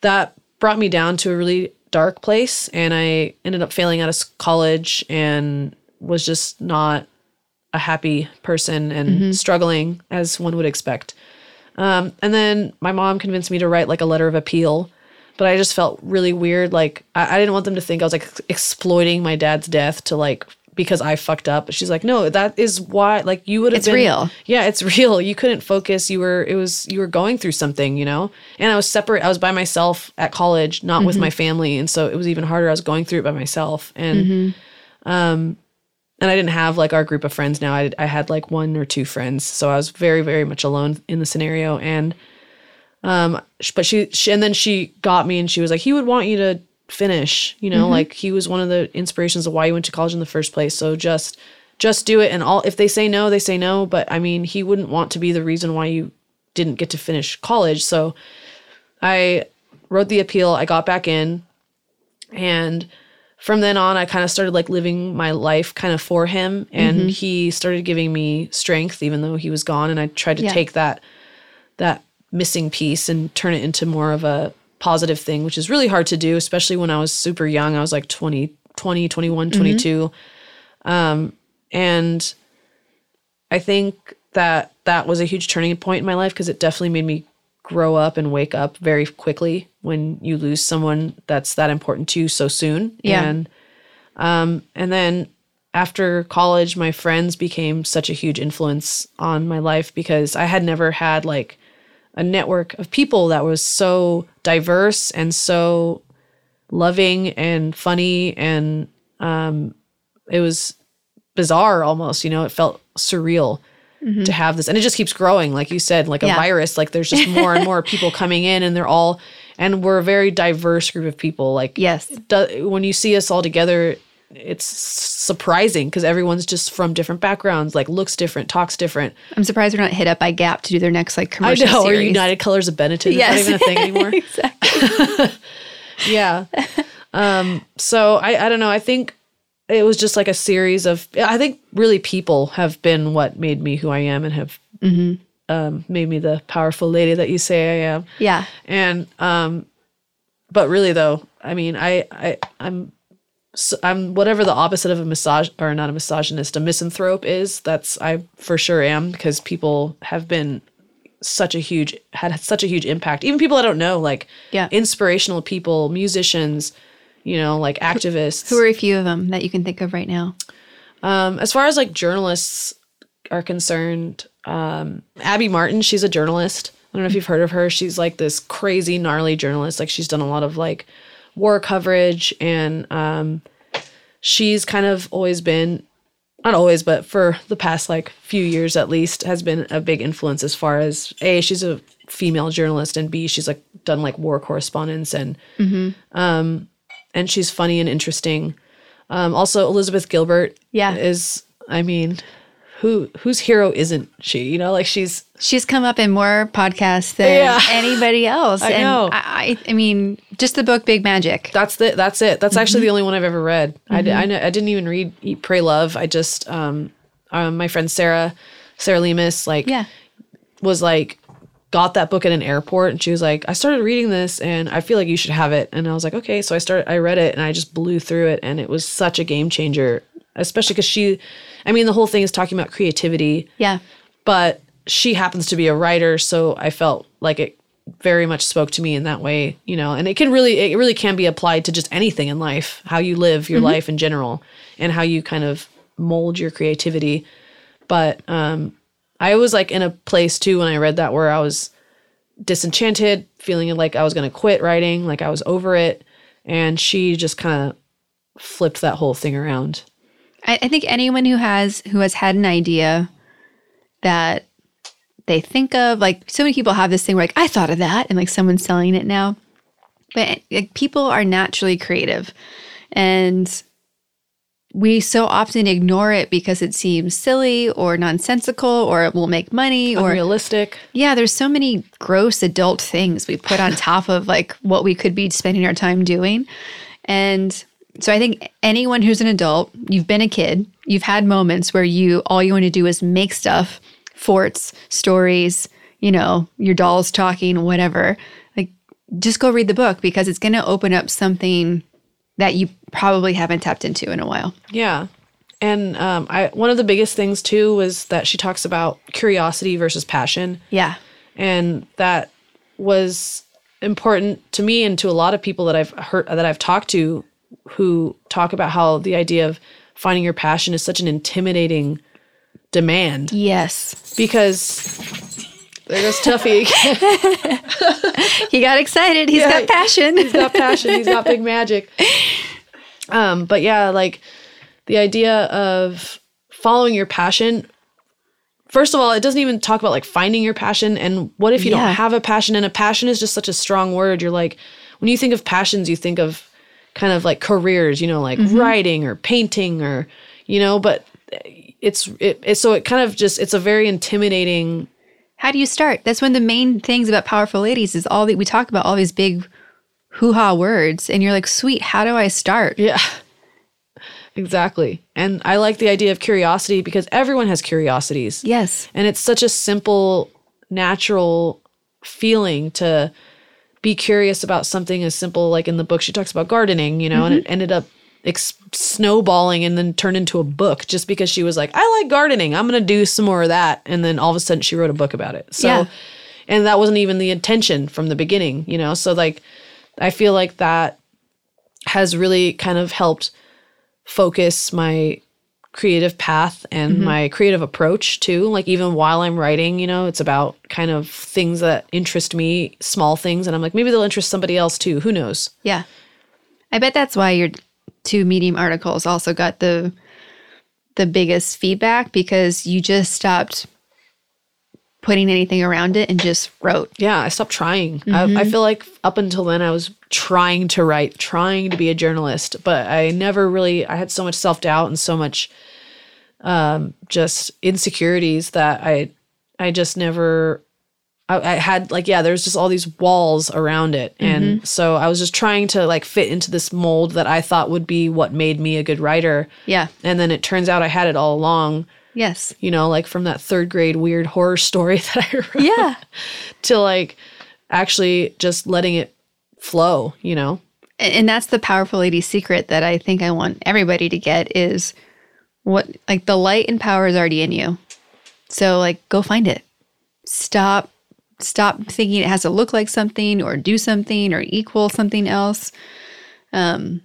that brought me down to a really dark place, and I ended up failing out of college and was just not a happy person and struggling as one would expect. Um, and then my mom convinced me to write like a letter of appeal, but I just felt really weird. Like I, I didn't want them to think I was like exploiting my dad's death to like because I fucked up. But she's like, no, that is why. Like you would have It's been real. Yeah, it's real. You couldn't focus. You were. It was. You were going through something. You know. And I was separate. I was by myself at college, not with my family, and so it was even harder. I was going through it by myself, and um, and I didn't have like our group of friends now. I, I had like one or two friends, so I was very very much alone in the scenario. And um, but she, she and then she got me, and she was like, he would want you to finish. You know, like he was one of the inspirations of why you went to college in the first place. So just just do it, and all if they say no, they say no. But I mean, he wouldn't want to be the reason why you didn't get to finish college. So I wrote the appeal. I got back in, and from then on, I kind of started like living my life kind of for him, and he started giving me strength, even though he was gone. And I tried to Yeah. take that that missing piece and turn it into more of a positive thing, which is really hard to do, especially when I was super young. I was like 20, 20 21, 22. Um, and I think that that was a huge turning point in my life because it definitely made me grow up and wake up very quickly when you lose someone that's that important to you so soon. Yeah. And um and then after college my friends became such a huge influence on my life because I had never had like a network of people that was so diverse and so loving and funny and um it was bizarre almost you know it felt surreal to have this and it just keeps growing like you said like a Yeah. virus like there's just more and more people coming in and they're all and we're a very diverse group of people. Like Yes. do, when you see us all together, it's surprising because everyone's just from different backgrounds, like looks different, talks different. I'm surprised we're not hit up by Gap to do their next like commercial. I know, or. United Colors of Benetton. Yes. It's not even a thing anymore. exactly. yeah. Um, so I, I don't know. I think it was just like a series of, I think really people have been what made me who I am and have um, made me the powerful lady that you say I am. Yeah. And, um, but really though, I mean, I, I, I'm, so I'm whatever the opposite of a massage or not a misogynist, a misanthrope is. That's I for sure am because people have been such a huge had such a huge impact. Even people I don't know, like Yeah. inspirational people, musicians, you know, like activists. Who are a few of them that you can think of right now? um, as far as like journalists are concerned, um, Abby Martin, she's a journalist. I don't know if you've heard of her. She's like this crazy, gnarly journalist. Like she's done a lot of like war coverage, and um, she's kind of always been, not always, but for the past like few years at least, has been a big influence as far as a she's a female journalist, and b she's like done like war correspondence and um, and she's funny and interesting. Um, also, Elizabeth Gilbert, Yeah. is I mean, who whose hero isn't she? You know, like she's She's come up in more podcasts than Yeah. anybody else. I and know. I, I, mean, just the book Big Magic. that's the that's it. That's actually Mm-hmm. the only one I've ever read. I di- I, know, I didn't even read Eat Pray Love. I just um, um my friend Sarah Sarah Lemus like Yeah. was like got that book at an airport and she was like I started reading this and I feel like you should have it. And I was like okay. So I started I read it and I just blew through it and it was such a game changer especially because she I mean the whole thing is talking about creativity. Yeah. but she happens to be a writer so i felt like it very much spoke to me in that way you know? And it can really it really can be applied to just anything in life how you live your life in general and how you kind of mold your creativity. But um i was like in a place too when i read that where i was disenchanted feeling like i was going to quit writing like i was over it and she just kind of flipped that whole thing around I, I think anyone who has who has had an idea that they think of, like so many people have this thing where like I thought of that, and like someone's selling it now. But like, people are naturally creative, and we so often ignore it because it seems silly or nonsensical or it will make money or unrealistic yeah, there's so many gross adult things we put on top of like what we could be spending our time doing. And so I think anyone who's an adult, you've been a kid, you've had moments where you all you want to do is make stuff, forts, stories, you know, your dolls talking, whatever. Like just go read the book because it's going to open up something that you probably haven't tapped into in a while. Yeah. And um, I one of the biggest things too was that she talks about curiosity versus passion, Yeah. and that was important to me and to a lot of people that I've heard that I've talked to, who talk about how the idea of finding your passion is such an intimidating demand Yes. because there goes Tuffy. He got excited. He's Yeah. got passion. he's got passion. He's got big magic. Um, but yeah, like the idea of following your passion. First of all, it doesn't even talk about like finding your passion. And what if you Yeah. don't have a passion? And a passion is just such a strong word. You're like, when you think of passions, you think of kind of like careers, you know, like writing or painting or, you know, but it's, it, it's so it kind of just, it's a very intimidating How do you start? That's one of the main things about powerful ladies is all that we talk about all these big hoo-ha words and you're like, "Sweet, how do I start?" Yeah. Exactly. And I like the idea of curiosity because everyone has curiosities. Yes. And it's such a simple, natural feeling to be curious about something as simple like in the book she talks about gardening, you know, and it mm-hmm. ended up ex- snowballing and then turned into a book just because she was like, I like gardening. I'm going to do some more of that. And then all of a sudden she wrote a book about it. So, Yeah. and that wasn't even the intention from the beginning, you know? So, like, I feel like that has really kind of helped focus my creative path and mm-hmm. my creative approach too. Like even while I'm writing, you know, it's about kind of things that interest me, small things, and I'm like maybe they'll interest somebody else too. Who knows? Yeah. I bet that's why your two Medium articles also got the the biggest feedback because you just stopped putting anything around it and just wrote. Yeah, I stopped trying. I, I feel like up until then, I was trying to write, trying to be a journalist, but I never really. I had so much self doubt and so much um, just insecurities that I, I just never. I, I had like yeah, there's just all these walls around it, and mm-hmm. so I was just trying to like fit into this mold that I thought would be what made me a good writer. Yeah. And then it turns out I had it all along. Yes. You know, like from that third grade weird horror story that I wrote Yeah. to like actually just letting it flow, you know? And and that's the powerful lady secret that I think I want everybody to get is what like the light and power is already in you. So like go find it. Stop stop thinking it has to look like something or do something or equal something else. Um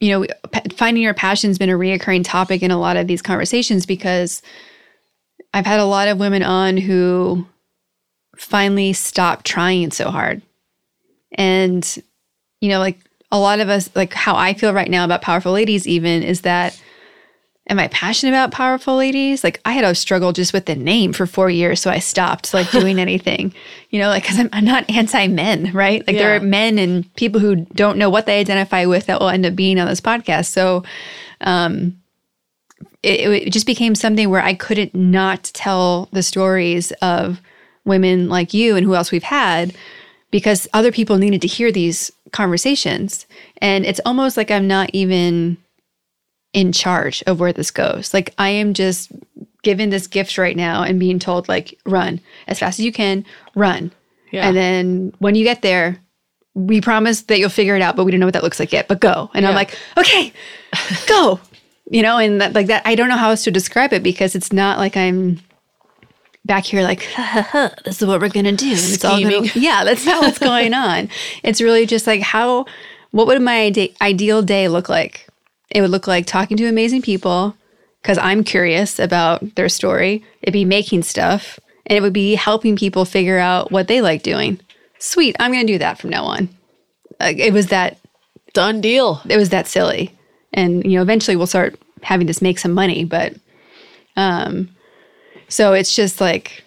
you know, finding your passion has been a reoccurring topic in a lot of these conversations because I've had a lot of women on who finally stopped trying so hard. And you know, like a lot of us, like how I feel right now about powerful ladies, even is that am I passionate about powerful ladies? Like I had a struggle just with the name for four years, so I stopped like doing anything, you know, like because I'm, I'm not anti men, right? Like there are men and people who don't know what they identify with that will end up being on this podcast. So, um, it, it just became something where I couldn't not tell the stories of women like you and who else we've had because other people needed to hear these conversations. And it's almost like I'm not even in charge of where this goes. Like I am just given this gift right now and being told like run as fast as you can, run. Yeah. And then when you get there, we promise that you'll figure it out, but we don't know what that looks like yet. But go. And I'm like, okay, go. You know, and that, like that, I don't know how else to describe it because it's not like I'm back here like, ha, ha, ha, this is what we're gonna do. And it's all gonna, yeah, that's not what's going on. It's really just like how, what would my ide- ideal day look like? It would look like talking to amazing people because I'm curious about their story. It'd be making stuff and it would be helping people figure out what they like doing. Sweet, I'm going to do that from now on. Like, it was that Done deal. it was that silly, and you know eventually we'll start having this make some money, but um, so it's just like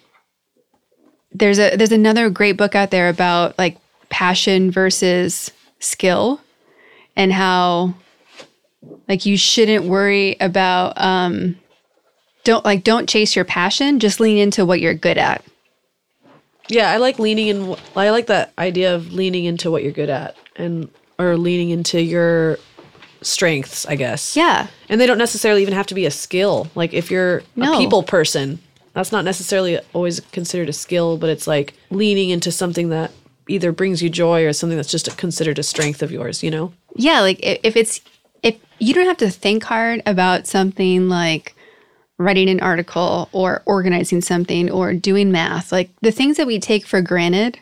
there's a there's another great book out there about like passion versus skill and how like you shouldn't worry about um don't like don't chase your passion just lean into what you're good at Yeah, I like leaning in. I like that idea of leaning into what you're good at and or leaning into your strengths, I guess. yeah And they don't necessarily even have to be a skill. Like if you're No. a people person, that's not necessarily always considered a skill, but it's like leaning into something that either brings you joy or something that's just considered a strength of yours, you know? yeah like if it's you don't have to think hard about something like writing an article or organizing something or doing math like the things that we take for granted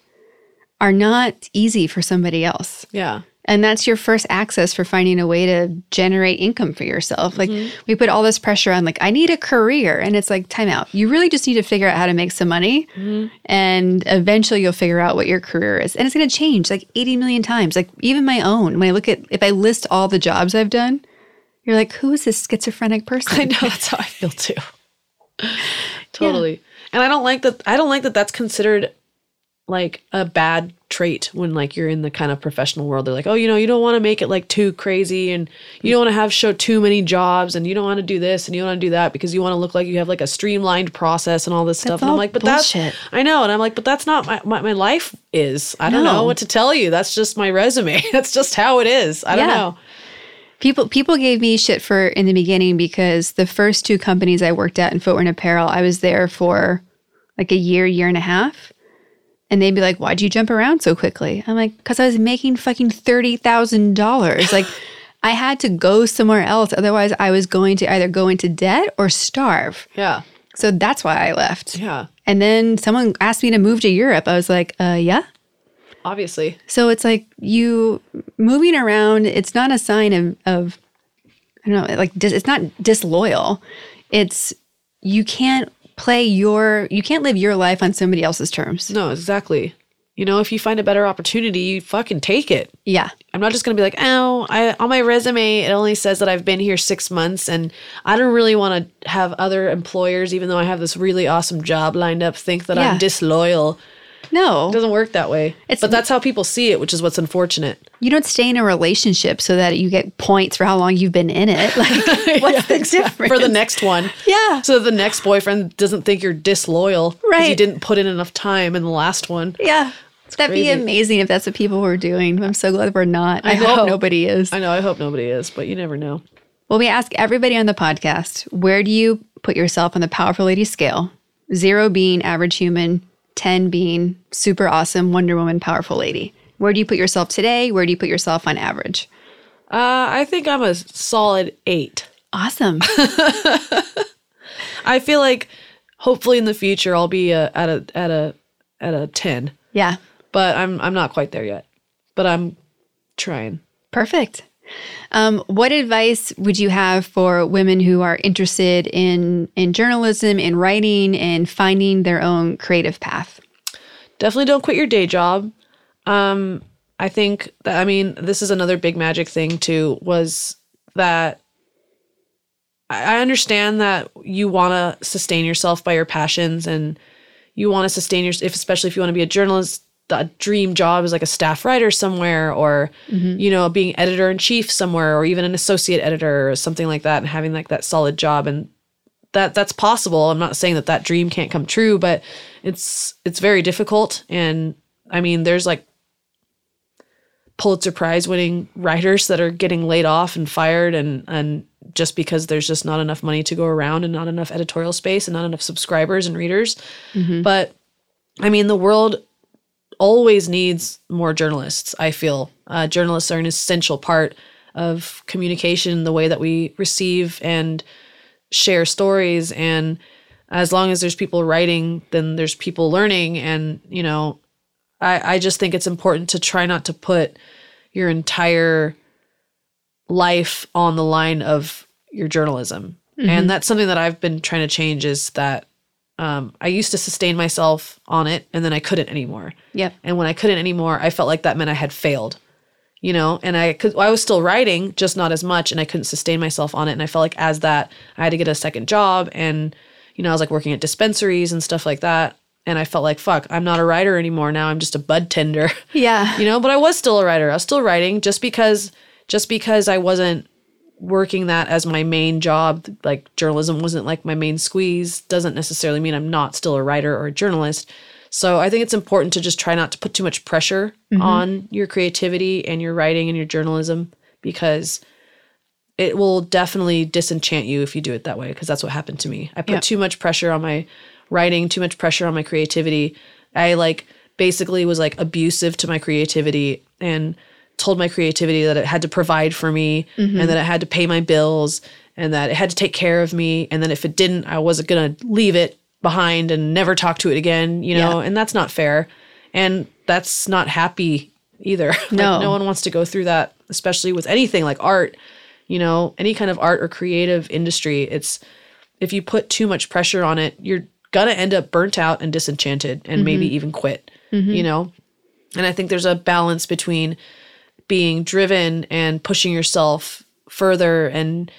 are not easy for somebody else Yeah. And that's your first access for finding a way to generate income for yourself. Like mm-hmm. we put all this pressure on like i need a career. And it's like time out. You really just need to figure out how to make some money mm-hmm. and eventually you'll figure out what your career is. And it's going to change like 80 million times. Like even my own when i look at if i list all the jobs i've done you're like who is this schizophrenic person? I know that's how I feel too. totally. And I don't like that I don't like that that's considered like a bad trait when like you're in the kind of professional world. They're like, "Oh, you know, you don't want to make it like too crazy and you don't want to have show too many jobs and you don't want to do this and you don't want to do that because you want to look like you have like a streamlined process and all this stuff." And I'm like, "But bullshit. that's I know." And I'm like, "But that's not my my, my life is. I don't No. know what to tell you. That's just my resume. that's just how it is. I don't know." People people gave me shit for in the beginning because the first two companies I worked at in footwear and apparel, I was there for like a year, year and a half. And they'd be like, Why'd you jump around so quickly? I'm like, because I was making fucking thirty thousand dollars. Like I had to go somewhere else. Otherwise I was going to either go into debt or starve. Yeah. So that's why I left. Yeah. And then someone asked me to move to Europe. I was like, uh yeah. Obviously. So it's like you moving around, it's not a sign of, of I don't know, like dis, it's not disloyal. It's you can't play your, you can't live your life on somebody else's terms. No, exactly. You know, if you find a better opportunity, you fucking take it. Yeah. I'm not just gonna be like, oh, I on my resume it only says that I've been here six months, and I don't really want to have other employers, even though I have this really awesome job lined up, think that Yeah. I'm disloyal. No. It doesn't work that way. It's- but that's how people see it, which is what's unfortunate. You don't stay in a relationship so that you get points for how long you've been in it. Like, what's the difference? For the next one. Yeah. So the next boyfriend doesn't think you're disloyal. 'cause You Right. didn't put in enough time in the last one. Yeah. That'd be amazing if that's what people were doing. I'm so glad we're not. I, I hope nobody is. I know, I hope nobody is, but you never know. Well, we ask everybody on the podcast where do you put yourself on the powerful lady scale? Zero being average human, 10 being super awesome Wonder Woman powerful lady. Where do you put yourself today? Where do you put yourself on average? Uh, I think I'm a solid eight. Awesome. I feel like hopefully in the future I'll be uh at a at a at a ten, yeah. but I'm I'm not quite there yet. But I'm trying. Perfect. Um, what advice would you have for women who are interested in in journalism, in writing, and finding their own creative path? Definitely don't quit your day job. Um, I think that I mean this is another big magic thing too was that I understand that you want to sustain yourself by your passions and you want to sustain your if especially if you want to be a journalist the dream job is like a staff writer somewhere or mm-hmm. you know being editor in chief somewhere or even an associate editor or something like that and having like that solid job. And that that's possible. I'm not saying that that dream can't come true but it's it's very difficult. And i mean there's like pulitzer prize winning writers that are getting laid off and fired and and just because there's just not enough money to go around and not enough editorial space and not enough subscribers and readers. Mm-hmm. But i mean the world always needs more journalists i feel. Uh, journalists are an essential part of communication the way that we receive and share stories. And as long as there's people writing then there's people learning. And you know i i just think it's important to try not to put your entire life on the line of your journalism. And that's something that i've been trying to change is that um, i used to sustain myself on it and then i couldn't anymore Yep. and when I couldn't anymore, I felt like that meant I had failed, you know. And I could, I was still writing, just not as much, and I couldn't sustain myself on it. And I felt like as that, I had to get a second job, and you know, I was like working at dispensaries and stuff like that. And I felt like, fuck, I'm not a writer anymore. Now I'm just a bud tender, Yeah. you know. But I was still a writer. I was still writing, just because, just because I wasn't working that as my main job. Like journalism wasn't like my main squeeze. Doesn't necessarily mean I'm not still a writer or a journalist. So I think it's important to just try not to put too much pressure mm-hmm. on your creativity and your writing and your journalism because it will definitely disenchant you if you do it that way because that's what happened to me. I put too much pressure on my writing, too much pressure on my creativity. I like basically was like abusive to my creativity and told my creativity that it had to provide for me and mm-hmm. that it had to pay my bills and that it had to take care of me and then if it didn't I wasn't going to leave it behind and never talk to it again, you know, and that's not fair. And that's not happy either. Like, No. no one wants to go through that, especially with anything like art, you know, any kind of art or creative industry. It's if you put too much pressure on it, you're gonna end up burnt out and disenchanted and maybe mm-hmm. even quit, mm-hmm. you know? And I think there's a balance between being driven and pushing yourself further and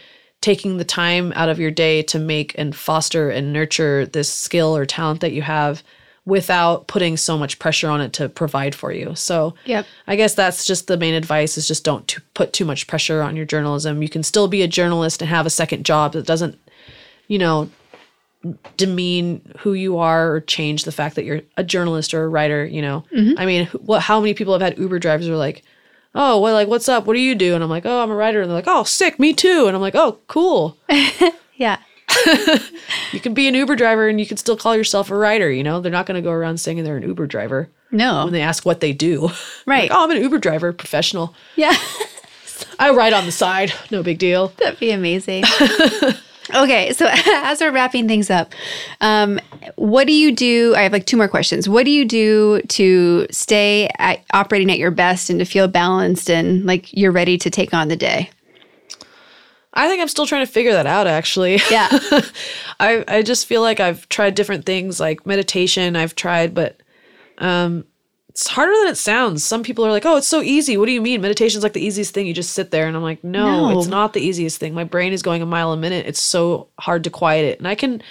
taking the time out of your day to make and foster and nurture this skill or talent that you have without putting so much pressure on it to provide for you. So Yep. I guess that's just the main advice is just don't t- put too much pressure on your journalism. You can still be a journalist and have a second job that doesn't, you know, demean who you are or change the fact that you're a journalist or a writer, you know. Mm-hmm. I mean, what how many people have had Uber drivers who are like, "Oh, well like what's up? What do you do?" And I'm like, "Oh, I'm a writer." And they're like, "Oh, sick, me too." And I'm like, "Oh, cool." Yeah. You can be an Uber driver and you can still call yourself a writer, you know. They're not going to go around saying they're an Uber driver No. when they ask what they do. Right. Like, oh, I'm an Uber driver, professional. Yeah. I write on the side, no big deal. That'd be amazing. Okay, so as we're wrapping things up, um, what do you do? I have like two more questions. What do you do to stay at, operating at your best and to feel balanced and like you're ready to take on the day? I think I'm still trying to figure that out actually. Yeah. I I just feel like I've tried different things like meditation I've tried but um it's harder than it sounds. Some people are like, "Oh, it's so easy." What do you mean? Meditation's like the easiest thing. You just sit there." And I'm like, "No, No. it's not the easiest thing. My brain is going a mile a minute. It's so hard to quiet it." And I can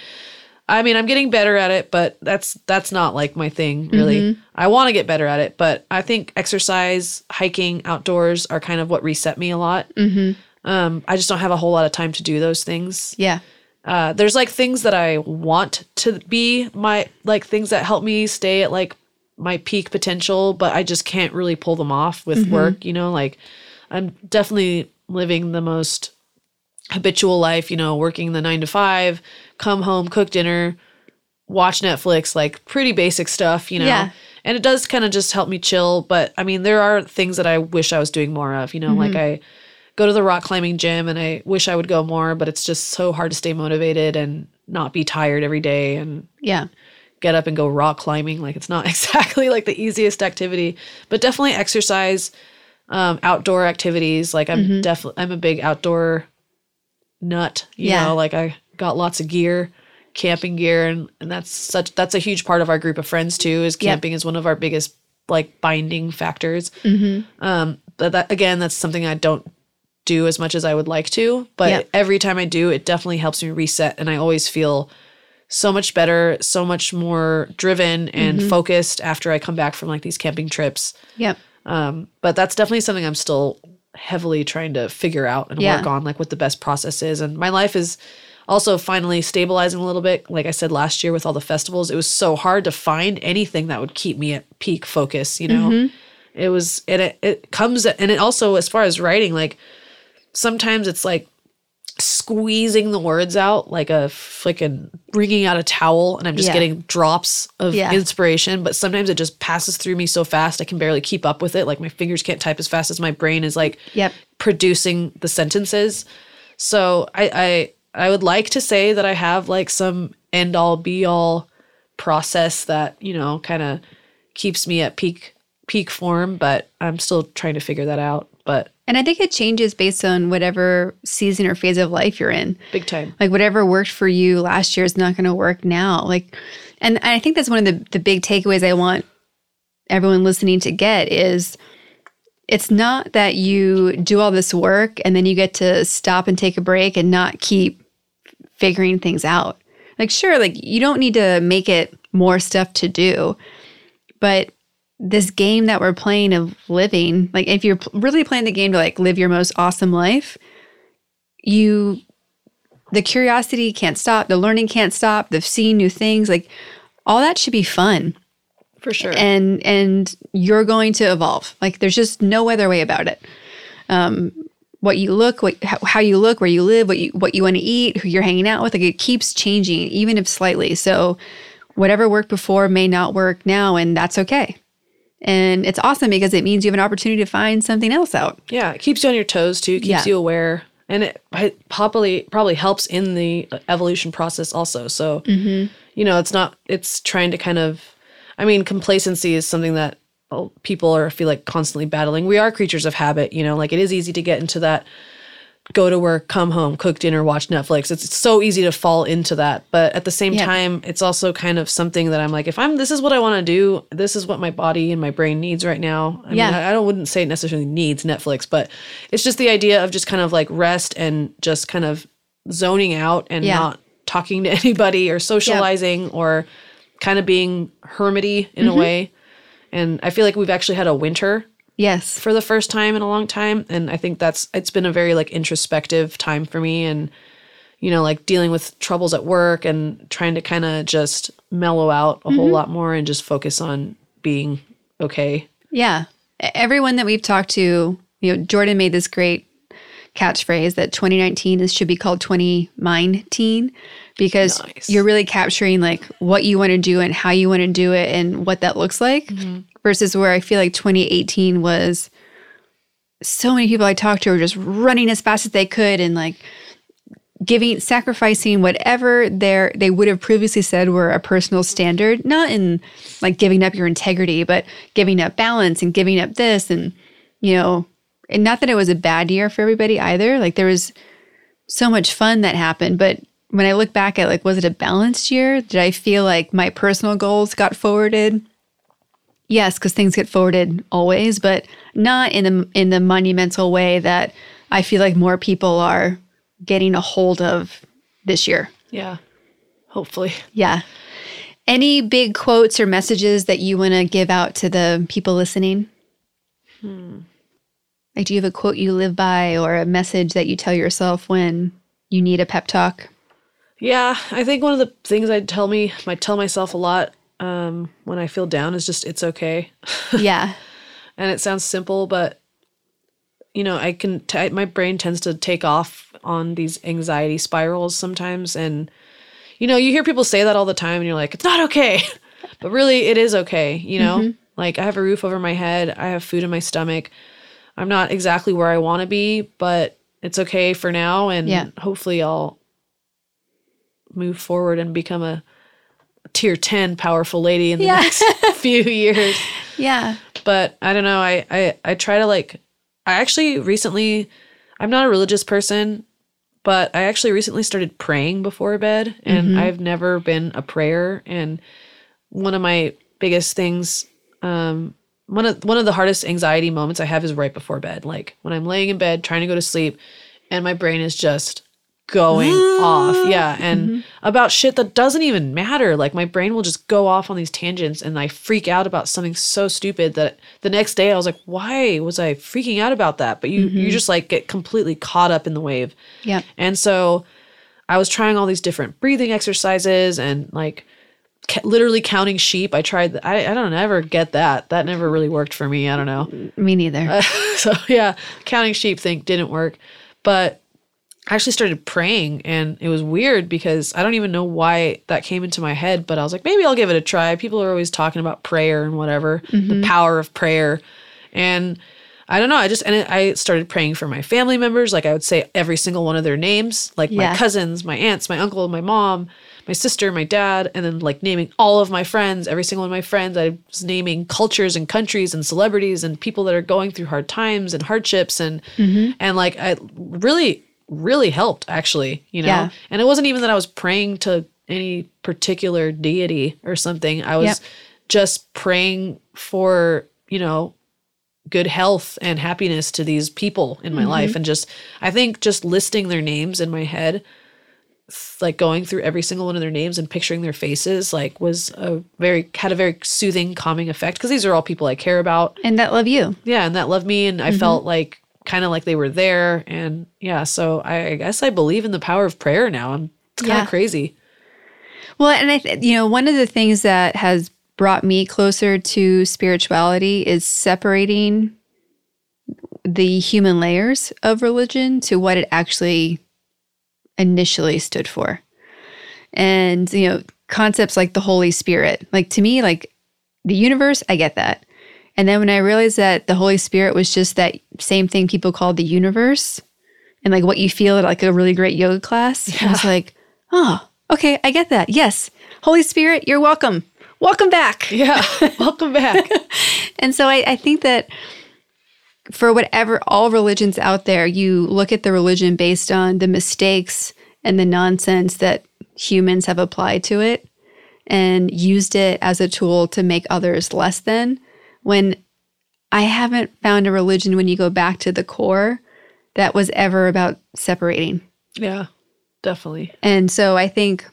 I mean, I'm getting better at it, but that's that's not like my thing really. I want to get better at it, but I think exercise, hiking, outdoors are kind of what reset me a lot. Mm-hmm. Um, I just don't have a whole lot of time to do those things. Yeah. Uh, there's like things that I want to be my like things that help me stay at like my peak potential, but I just can't really pull them off with mm-hmm. work. You know, like I'm definitely living the most habitual life. You know, working the nine to five, come home, cook dinner, watch Netflix, like pretty basic stuff. You know. Yeah. And it does kind of just help me chill, but I mean, there are things that I wish I was doing more of. You know, like mm-hmm. I go to the rock climbing gym and I wish I would go more, but it's just so hard to stay motivated and not be tired every day and Yeah. Get up and go rock climbing. Like it's not exactly like the easiest activity, but definitely exercise, um, outdoor activities. Like I'm definitely, I'm a big outdoor nut, you Yeah. know, like I got lots of gear, camping gear. And, and that's such, that's a huge part of our group of friends too, is Yep. camping is one of our biggest like binding factors. Um, but that, again, that's something I don't do as much as I would like to, but Yep. every time I do, it definitely helps me reset. And I always feel so much better, so much more driven and Mm-hmm. focused after I come back from like these camping trips. Yep. Um, but that's definitely something I'm still heavily trying to figure out and Yeah. work on, like what the best process is. And my life is also finally stabilizing a little bit. Like I said last year with all the festivals, it was so hard to find anything that would keep me at peak focus, you know? Mm-hmm. It was, and it, it comes, and it also, as far as writing, like sometimes it's like squeezing the words out like a freaking wringing out a towel and I'm just Yeah. getting drops of Yeah. inspiration but sometimes it just passes through me so fast I can barely keep up with it like my fingers can't type as fast as my brain is like Yep. producing the sentences so I I I would like to say that I have like some end all be all process that you know kind of keeps me at peak peak form but I'm still trying to figure that out but And I think it changes based on whatever season or phase of life you're in. big time Like whatever worked for you last year is not going to work now. Like, and I think that's one of the the big takeaways I want everyone listening to get is it's not that you do all this work and then you get to stop and take a break and not keep figuring things out. Like, sure, like you don't need to make it more stuff to do, but this game that we're playing of living, like if you're really playing the game to like live your most awesome life, you the curiosity can't stop, the learning can't stop, the seeing new things, like all that should be fun. for sure And and you're going to evolve. Like there's just no other way about it. Um what you look, what how, how you look, where you live, what you what you want to eat, who you're hanging out with, like it keeps changing even if slightly. So whatever worked before may not work now and that's okay. And it's awesome because it means you have an opportunity to find something else out. Yeah, it keeps you on your toes too. Keeps Yeah. you aware, and it, it probably probably helps in the evolution process also. So, mm-hmm. you know, it's not it's trying to kind of, I mean, complacency is something that oh, people are feel like constantly battling. We are creatures of habit. You know, like it is easy to get into that. Go to work, come home, cook dinner, watch Netflix. It's, it's so easy to fall into that. But at the same Yeah. time, it's also kind of something that I'm like, if I'm this is what I want to do, this is what my body and my brain needs right now. I Yeah. mean, I I don't wouldn't say it necessarily needs Netflix, but it's just the idea of just kind of like rest and just kind of zoning out and Yeah. not talking to anybody or socializing or kind of being hermity in a mm-hmm. way. And I feel like we've actually had a winter Yes. for the first time in a long time and I think that's it's been a very like introspective time for me and you know like dealing with troubles at work and trying to kind of just mellow out a whole mm-hmm. lot more and just focus on being okay. Yeah. Everyone that we've talked to, you know, Jordan made this great catchphrase that 2019 is should be called 20 mind teen because Nice. you're really capturing like what you want to do and how you want to do it and what that looks like mm-hmm. Versus where I feel like 2018 was so many people I talked to were just running as fast as they could and like giving sacrificing whatever their they would have previously said were a personal standard not in like giving up your integrity but giving up balance and giving up this and you know and not that it was a bad year for everybody either like there was so much fun that happened but when i look back at like was it a balanced year? Did i feel like my personal goals got forwarded yes, because things get forwarded always, but not in the in the monumental way that I feel like more people are getting a hold of this year. Yeah. Hopefully. Yeah. Any big quotes or messages that you want to give out to the people listening? Hmm. Like, do you have a quote you live by or a message that you tell yourself when you need a pep talk? Yeah, I think one of the things I tell me, I tell myself a lot um, when I feel down is just it's okay. yeah. and it sounds simple, but you know, I can. T- my brain tends to take off on these anxiety spirals sometimes, and you know, you hear people say that all the time, and you're like, it's not okay, but really, it is okay. You know, like I have a roof over my head, I have food in my stomach. I'm not exactly where I want to be, but it's okay for now, and Yeah. hopefully, I'll move forward and become a tier 10 powerful lady in the Yeah. next few years Yeah. but i don't know I, I i try to like i actually recently i'm not a religious person but i actually recently started praying before bed and i've never been a prayer and one of my biggest things um one of one of the hardest anxiety moments i have is right before bed like when i'm laying in bed trying to go to sleep and my brain is just going off yeah and mm-hmm. about shit that doesn't even matter like my brain will just go off on these tangents and i freak out about something so stupid that the next day i was like why was i freaking out about that but you you mm-hmm. just like get completely caught up in the wave Yeah. and so I was trying all these different breathing exercises and like ca- literally counting sheep. I tried, th- I, I don't ever get that. That never really worked for me. I don't know. Me neither. so yeah, counting sheep thing didn't work. But I actually started praying and it was weird because I don't even know why that came into my head, but I was like, maybe I'll give it a try. People are always talking about prayer and whatever, the mm-hmm. power of prayer. And I don't know. I just and it, I started praying for my family members. Like I would say every single one of their names, like Yeah. my cousins, my aunts, my uncle, my mom, my sister, my dad, and then like naming all of my friends, every single one of my friends. I was naming cultures and countries and celebrities and people that are going through hard times and hardships and mm-hmm. and like I really really helped actually, you know. Yeah. And it wasn't even that I was praying to any particular deity or something. I was Yep. just praying for, you know, good health and happiness to these people in my life mm-hmm. and just i think just listing their names in my head like going through every single one of their names and picturing their faces like was a very had a very soothing calming effect because these are all people i care about and that love you. yeah and that loved me and i mm-hmm. felt like kind of like they were there and yeah so I, I guess i believe in the power of prayer now i'm it's kind of Yeah. crazy Well, and I, th- you know, one of the things that has brought me closer to spirituality is separating the human layers of religion to what it actually initially stood for. And, you know, concepts like the Holy Spirit, like to me, like the universe, I get that. And then when I realized that the Holy Spirit was just that same thing people call the universe and like what you feel at like a really great yoga class, I was like, oh, okay, I get that. Yes. Holy Spirit, you're welcome. Welcome back. yeah welcome back And so I, I think that for whatever all religions out there, you look at the religion based on the mistakes and the nonsense that humans have applied to it and used it as a tool to make others less than. When I haven't found a religion when you go back to the core that was ever about separating. yeah definitely And so I think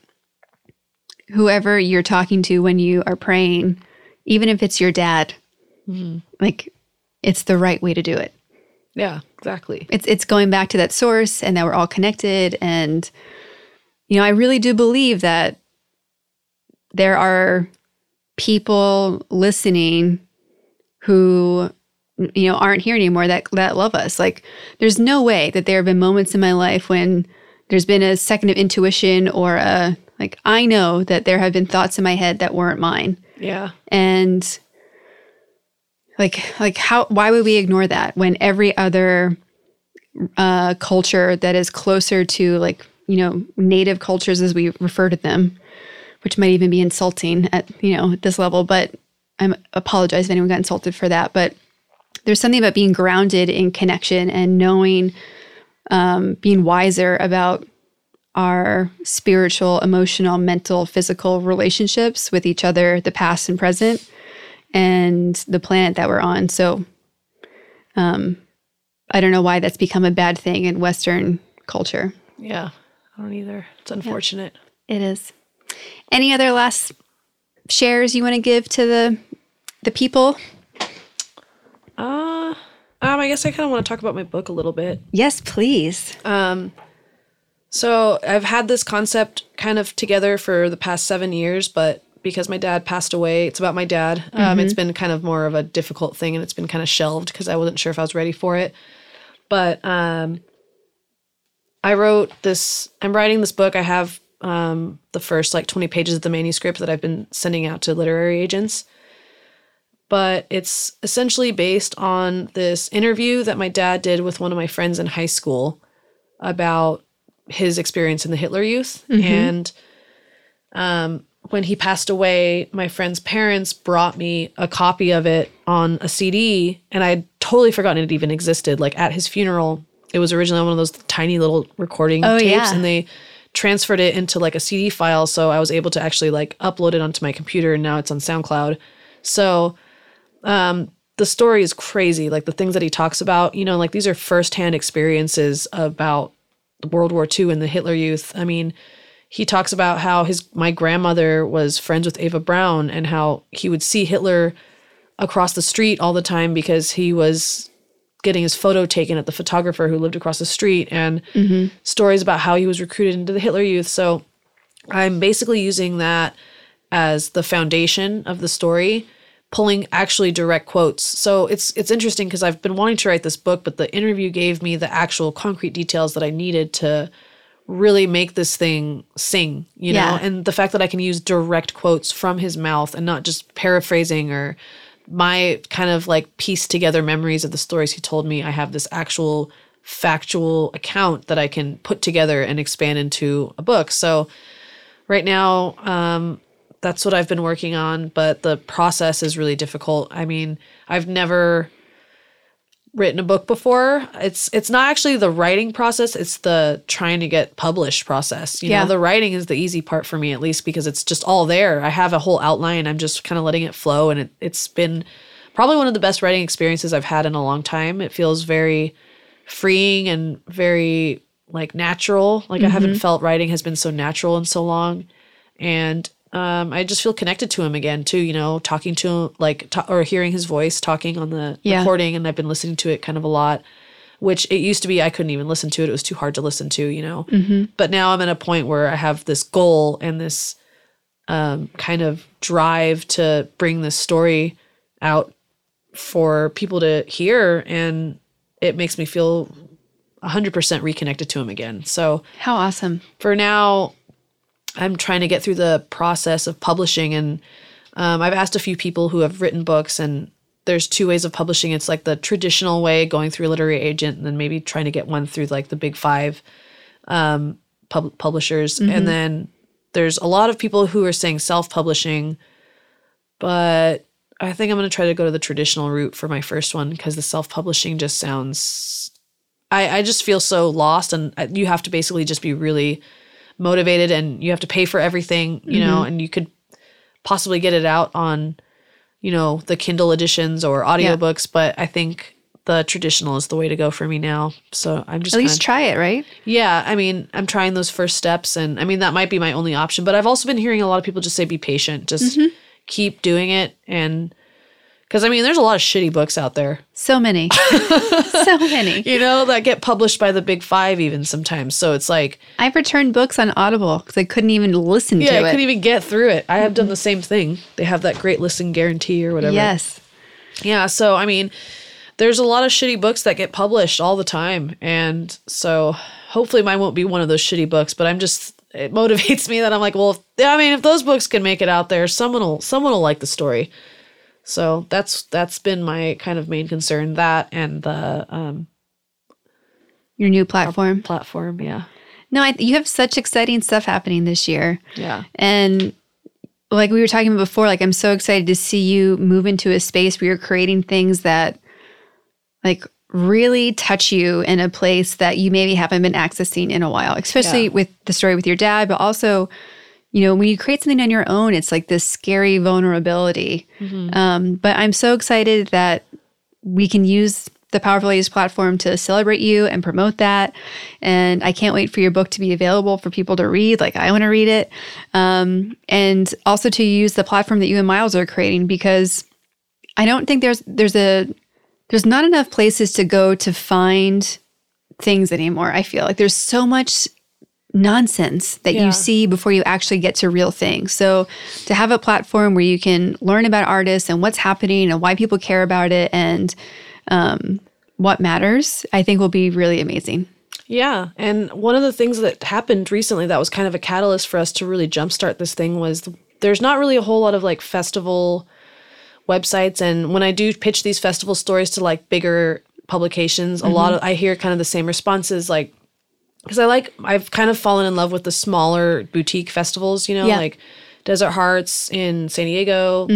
whoever you're talking to when you are praying, even if it's your dad, mm-hmm. like it's the right way to do it. yeah exactly It's it's going back to that source and that we're all connected and you know, I really do believe that there are people listening who you know aren't here anymore that that love us. Like there's no way that there have been moments in my life when there's been a second of intuition or a like I know that there have been thoughts in my head that weren't mine yeah and like like how why would we ignore that when every other uh culture that is closer to like you know native cultures as we refer to them which might even be insulting at you know at this level but i'm apologize if anyone got insulted for that but there's something about being grounded in connection and knowing um, being wiser about our spiritual emotional mental physical relationships with each other the past and present and the planet that we're on. So, um, I don't know why that's become a bad thing in Western culture. Yeah, I don't either. It's unfortunate. It is. Any other last shares you want to give to the the people? Uh, um, I guess I kind of want to talk about my book a little bit. Yes, please. Um, so I've had this concept kind of together for the past seven years, but because my dad passed away, it's about my dad. Um, It's been kind of more of a difficult thing, and it's been kind of shelved because I wasn't sure if I was ready for it. But um, I wrote this. I'm writing this book. I have um, the first like 20 pages of the manuscript that I've been sending out to literary agents. But it's essentially based on this interview that my dad did with one of my friends in high school about his experience in the Hitler Youth. And um, when he passed away, my friend's parents brought me a copy of it on a CD, and I'd totally forgotten it even existed. Like at his funeral, it was originally on one of those tiny little recording Oh, tapes, yeah. and they transferred it into like a CD file, so I was able to actually like upload it onto my computer, and now it's on SoundCloud. So um, the story is crazy. Like the things that he talks about, you know, like these are firsthand experiences about World War II and the Hitler Youth. I mean, he talks about how his my grandmother was friends with Eva Braun and how he would see Hitler across the street all the time because he was getting his photo taken at the photographer who lived across the street and stories about how he was recruited into the Hitler Youth. So I'm basically using that as the foundation of the story, pulling actually direct quotes. So it's it's interesting because I've been wanting to write this book, but the interview gave me the actual concrete details that I needed to really make this thing sing, you know? And the fact that I can use direct quotes from his mouth and not just paraphrasing or my kind of like piece together memories of the stories he told me. I have this actual factual account that I can put together and expand into a book. So right now, um, that's what I've been working on, but the process is really difficult. I mean, I've never written a book before. It's it's not actually the writing process, it's the trying to get published process. You Yeah. know, the writing is the easy part for me at least because it's just all there. I have a whole outline, I'm just kind of letting it flow and it, it's been probably one of the best writing experiences I've had in a long time. It feels very freeing and very like natural. Like I haven't mm-hmm. felt writing has been so natural in so long. And um, I just feel connected to him again too. You know, talking to him like or hearing his voice talking on the Yeah. recording, and I've been listening to it kind of a lot. Which it used to be I couldn't even listen to it; it was too hard to listen to. You know, but now I'm at a point where I have this goal and this um, kind of drive to bring this story out for people to hear, and it makes me feel 100% reconnected to him again. So How awesome. for now, I'm trying to get through the process of publishing, and um, I've asked a few people who have written books, and there's two ways of publishing. It's like the traditional way, going through a literary agent, and then maybe trying to get one through like the big five um, pub- publishers, and then there's a lot of people who are saying self-publishing, but I think I'm going to try to go to the traditional route for my first one because the self-publishing just sounds. I, I just feel so lost, and I- you have to basically just be really motivated and you have to pay for everything, you know, mm-hmm. and you could possibly get it out on, you know, the Kindle editions or audiobooks, but I think the traditional is the way to go for me now. So I'm just At least kinda- try it, right? yeah, I mean, I'm trying those first steps and I mean that might be my only option, but I've also been hearing a lot of people just say be patient, just mm-hmm. keep doing it and cuz I mean, there's a lot of shitty books out there. So many. so many. You know, that get published by the big 5 even sometimes. So it's like I've returned books on Audible because I couldn't even listen yeah, to I it. couldn't even get through it. I have done the same thing. They have that great listen guarantee or whatever. yes. Yeah, so I mean, there's a lot of shitty books that get published all the time, and so hopefully mine won't be one of those shitty books. But I'm just it motivates me that I'm like, well, if, I mean, if those books can make it out there, someone will someone will like the story. So that's that's been my kind of main concern. That and the um, Your new platform. platform. Yeah, No, I, you have such exciting stuff happening this year. yeah, And like we were talking about before, like I'm so excited to see you move into a space where you're creating things that like really touch you in a place that you maybe haven't been accessing in a while, especially Yeah. with the story with your dad, but also you know, when you create something on your own, it's like this scary vulnerability. Um, but I'm so excited that we can use the Powerful Ladies platform to celebrate you and promote that. And I can't wait for your book to be available for people to read. Like, I want to read it. Um, and also to use the platform that you and Miles are creating because I don't think there's there's a there's not enough places to go to find things anymore. I feel like there's so much nonsense that Yeah. you see before you actually get to real things. So to have a platform where you can learn about artists and what's happening and why people care about it and um, what matters, I think will be really amazing. Yeah. And one of the things that happened recently that was kind of a catalyst for us to really jumpstart this thing was there's not really a whole lot of like festival websites. And when I do pitch these festival stories to like bigger publications, a lot of I hear kind of the same responses like, because I like, I've kind of fallen in love with the smaller boutique festivals, you know, Yeah. like Desert Hearts in San Diego,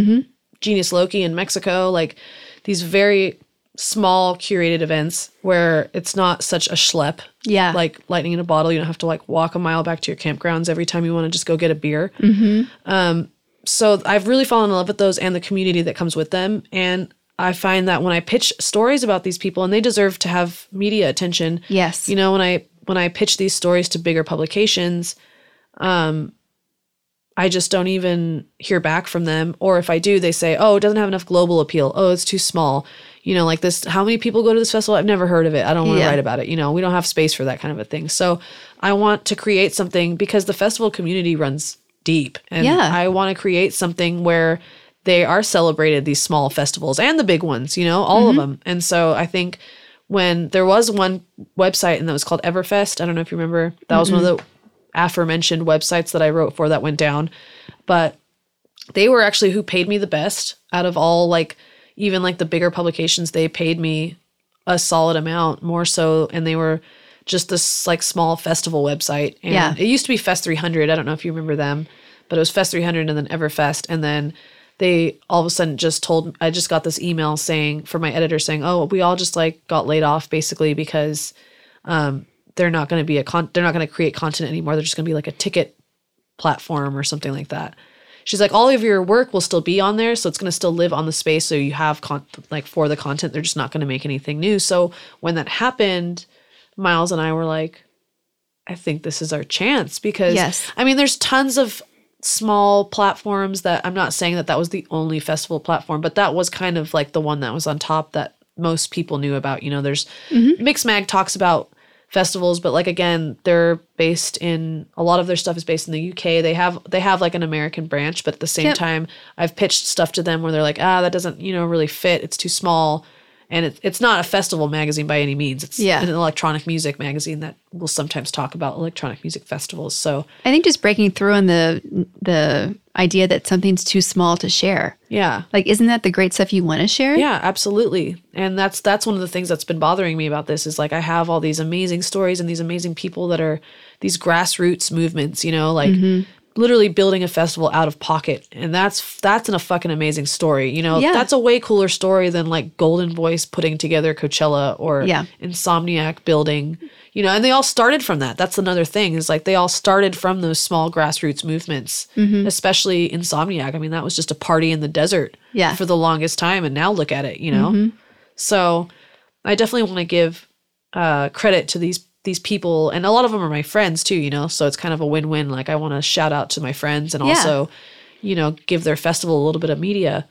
Genius Loki in Mexico, like these very small curated events where it's not such a schlep. Yeah. Like lightning in a bottle. You don't have to like walk a mile back to your campgrounds every time you want to just go get a beer. Um, so I've really fallen in love with those and the community that comes with them. And I find that when I pitch stories about these people, and they deserve to have media attention. Yes. You know, when I when I pitch these stories to bigger publications, um, I just don't even hear back from them. Or if I do, they say, "Oh, it doesn't have enough global appeal. Oh, it's too small." You know, like this. How many people go to this festival? I've never heard of it. I don't want to Yeah. write about it. You know, we don't have space for that kind of a thing. So I want to create something because the festival community runs deep, and Yeah. I want to create something where they are celebrated. These small festivals and the big ones. You know, all of them. And so I think when there was one website and that was called Everfest. I don't know if you remember. That was one of the aforementioned websites that I wrote for that went down. But they were actually who paid me the best out of all like even like the bigger publications they paid me a solid amount more so and they were just this like small festival website and Yeah. it used to be fest 300 i don't know if you remember them but it was fest 300 and then everfest and then they all of a sudden just told i just got this email saying from my editor saying oh we all just like got laid off basically because um, they're not going to be a con- they're not going to create content anymore. They're just going to be like a ticket platform or something like that. She's like all of your work will still be on there so it's going to still live on the space so you have con- like for the content. They're just not going to make anything new. So when that happened miles and i were like i think this is our chance because Yes. i mean there's tons of small platforms that i'm not saying that that was the only festival platform but that was kind of like the one that was on top that most people knew about you know there's Mixmag talks about festivals but like again they're based in a lot of their stuff is based in the uk they have they have like an american branch but at the same Yep. time i've pitched stuff to them where they're like ah that doesn't you know really fit. It's too small and it, it's not a festival magazine by any means it's Yeah. an electronic music magazine that will sometimes talk about electronic music festivals so I think just breaking through on the the idea that something's too small to share. yeah Like, isn't that the great stuff you want to share? Yeah, absolutely. And that's that's one of the things that's been bothering me about this is like I have all these amazing stories and these amazing people that are these grassroots movements, you know, like Mm-hmm. Literally building a festival out of pocket. And that's that's in a fucking amazing story. You know, Yeah. that's a way cooler story than like Goldenvoice putting together Coachella or Yeah. Insomniac building. You know, and they all started from that. That's another thing is like they all started from those small grassroots movements, Mm-hmm. especially Insomniac. I mean, that was just a party in the desert Yeah. for the longest time. And now look at it, you know? So I definitely want to give uh, credit to these these people, and a lot of them are my friends too, you know. So it's kind of a win win. Like I want to shout out to my friends and Yeah. also, you know, give their festival a little bit of media.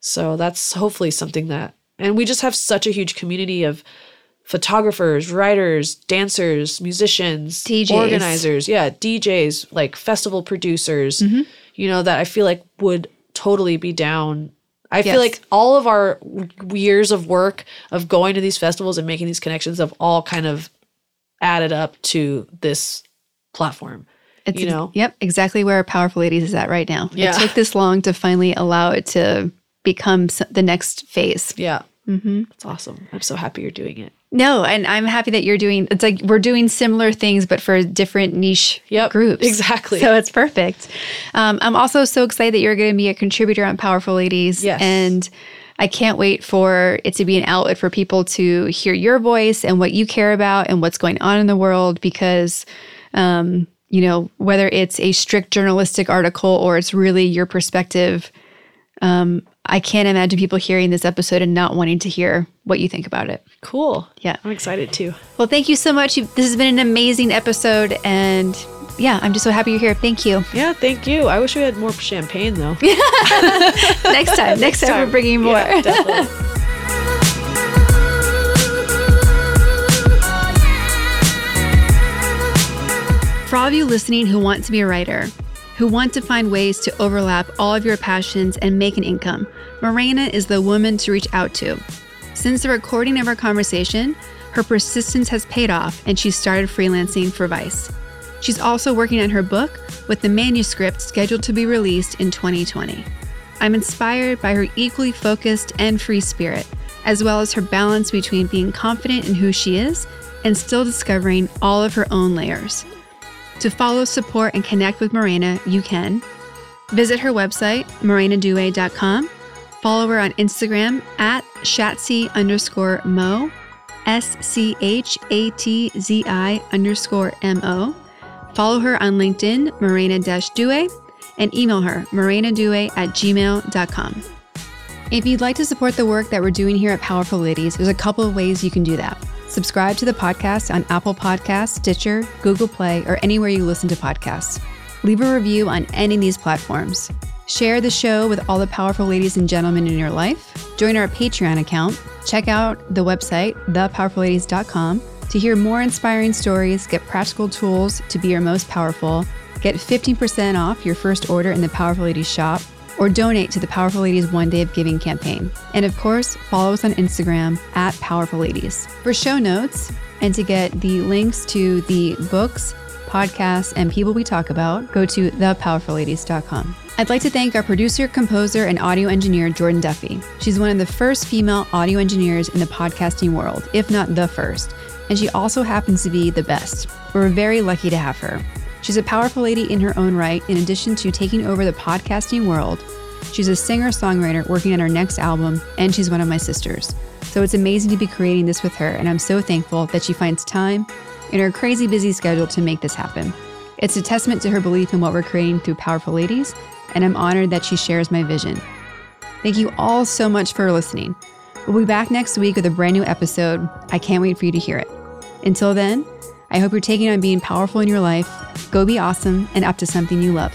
So that's hopefully something that, and we just have such a huge community of photographers, writers, dancers, musicians, DJs. organizers, yeah, DJs, like festival producers, mm-hmm. you know, that I feel like would totally be down. I Yes. feel like all of our years of work of going to these festivals and making these connections have all kind of added up to this platform. It's you know? yep, exactly where Powerful Ladies is at right now. Yeah. It took this long to finally allow it to become the next phase. Yeah. Mm-hmm. It's awesome. I'm so happy you're doing it. No, and I'm happy that you're doing. It's like we're doing similar things, but for different niche Yep, groups. exactly. So it's perfect. Um, I'm also so excited that you're going to be a contributor on Powerful Ladies. Yes. and I can't wait for it to be an outlet for people to hear your voice and what you care about and what's going on in the world because. Um, you know, whether it's a strict journalistic article or it's really your perspective. Um, I can't imagine people hearing this episode and not wanting to hear what you think about it. Cool. Yeah. I'm excited too. Well, thank you so much. This has been an amazing episode. And yeah, I'm just so happy you're here. Thank you. Yeah, thank you. I wish we had more champagne though. next time. next, time, we're bringing more. Yeah, definitely. For all of you listening who want to be a writer, who want to find ways to overlap all of your passions and make an income, Morena is the woman to reach out to. Since the recording of our conversation, her persistence has paid off and she started freelancing for Vice. She's also working on her book with the manuscript scheduled to be released in 2020. I'm inspired by her equally focused and free spirit, as well as her balance between being confident in who she is and still discovering all of her own layers. To follow, support, and connect with Morena, you can visit her website, morenaduwe.com, follow her on Instagram at Schatzi underscore Mo, S C H A T Z I underscore M O. Follow her on LinkedIn, Morena Duwe, and email her, morenaduwe at gmail.com. If you'd like to support the work that we're doing here at Powerful Ladies, there's a couple of ways you can do that. Subscribe to the podcast on Apple Podcasts, Stitcher, Google Play, or anywhere you listen to podcasts. Leave a review on any of these platforms. Share the show with all the powerful ladies and gentlemen in your life. Join our Patreon account. Check out the website, thepowerfulladies.com, to hear more inspiring stories, get practical tools to be your most powerful, get 15% off your first order in the Powerful Ladies shop, or donate to the Powerful Ladies One Day of Giving campaign. And of course, follow us on Instagram at Powerful Ladies. For show notes and to get the links to the books, podcasts, and people we talk about, go to thepowerfulladies.com. I'd like to thank our producer, composer, and audio engineer, Jordan Duffy. She's one of the first female audio engineers in the podcasting world, if not the first, and she also happens to be the best. We're very lucky to have her. She's a powerful lady in her own right, in addition to taking over the podcasting world. She's a singer songwriter working on her next album, and she's one of my sisters. So it's amazing to be creating this with her, and I'm so thankful that she finds time in her crazy busy schedule to make this happen. It's a testament to her belief in what we're creating through Powerful Ladies, and I'm honored that she shares my vision. Thank you all so much for listening. We'll be back next week with a brand new episode. I can't wait for you to hear it. Until then, I hope you're taking on being powerful in your life. Go be awesome and up to something you love.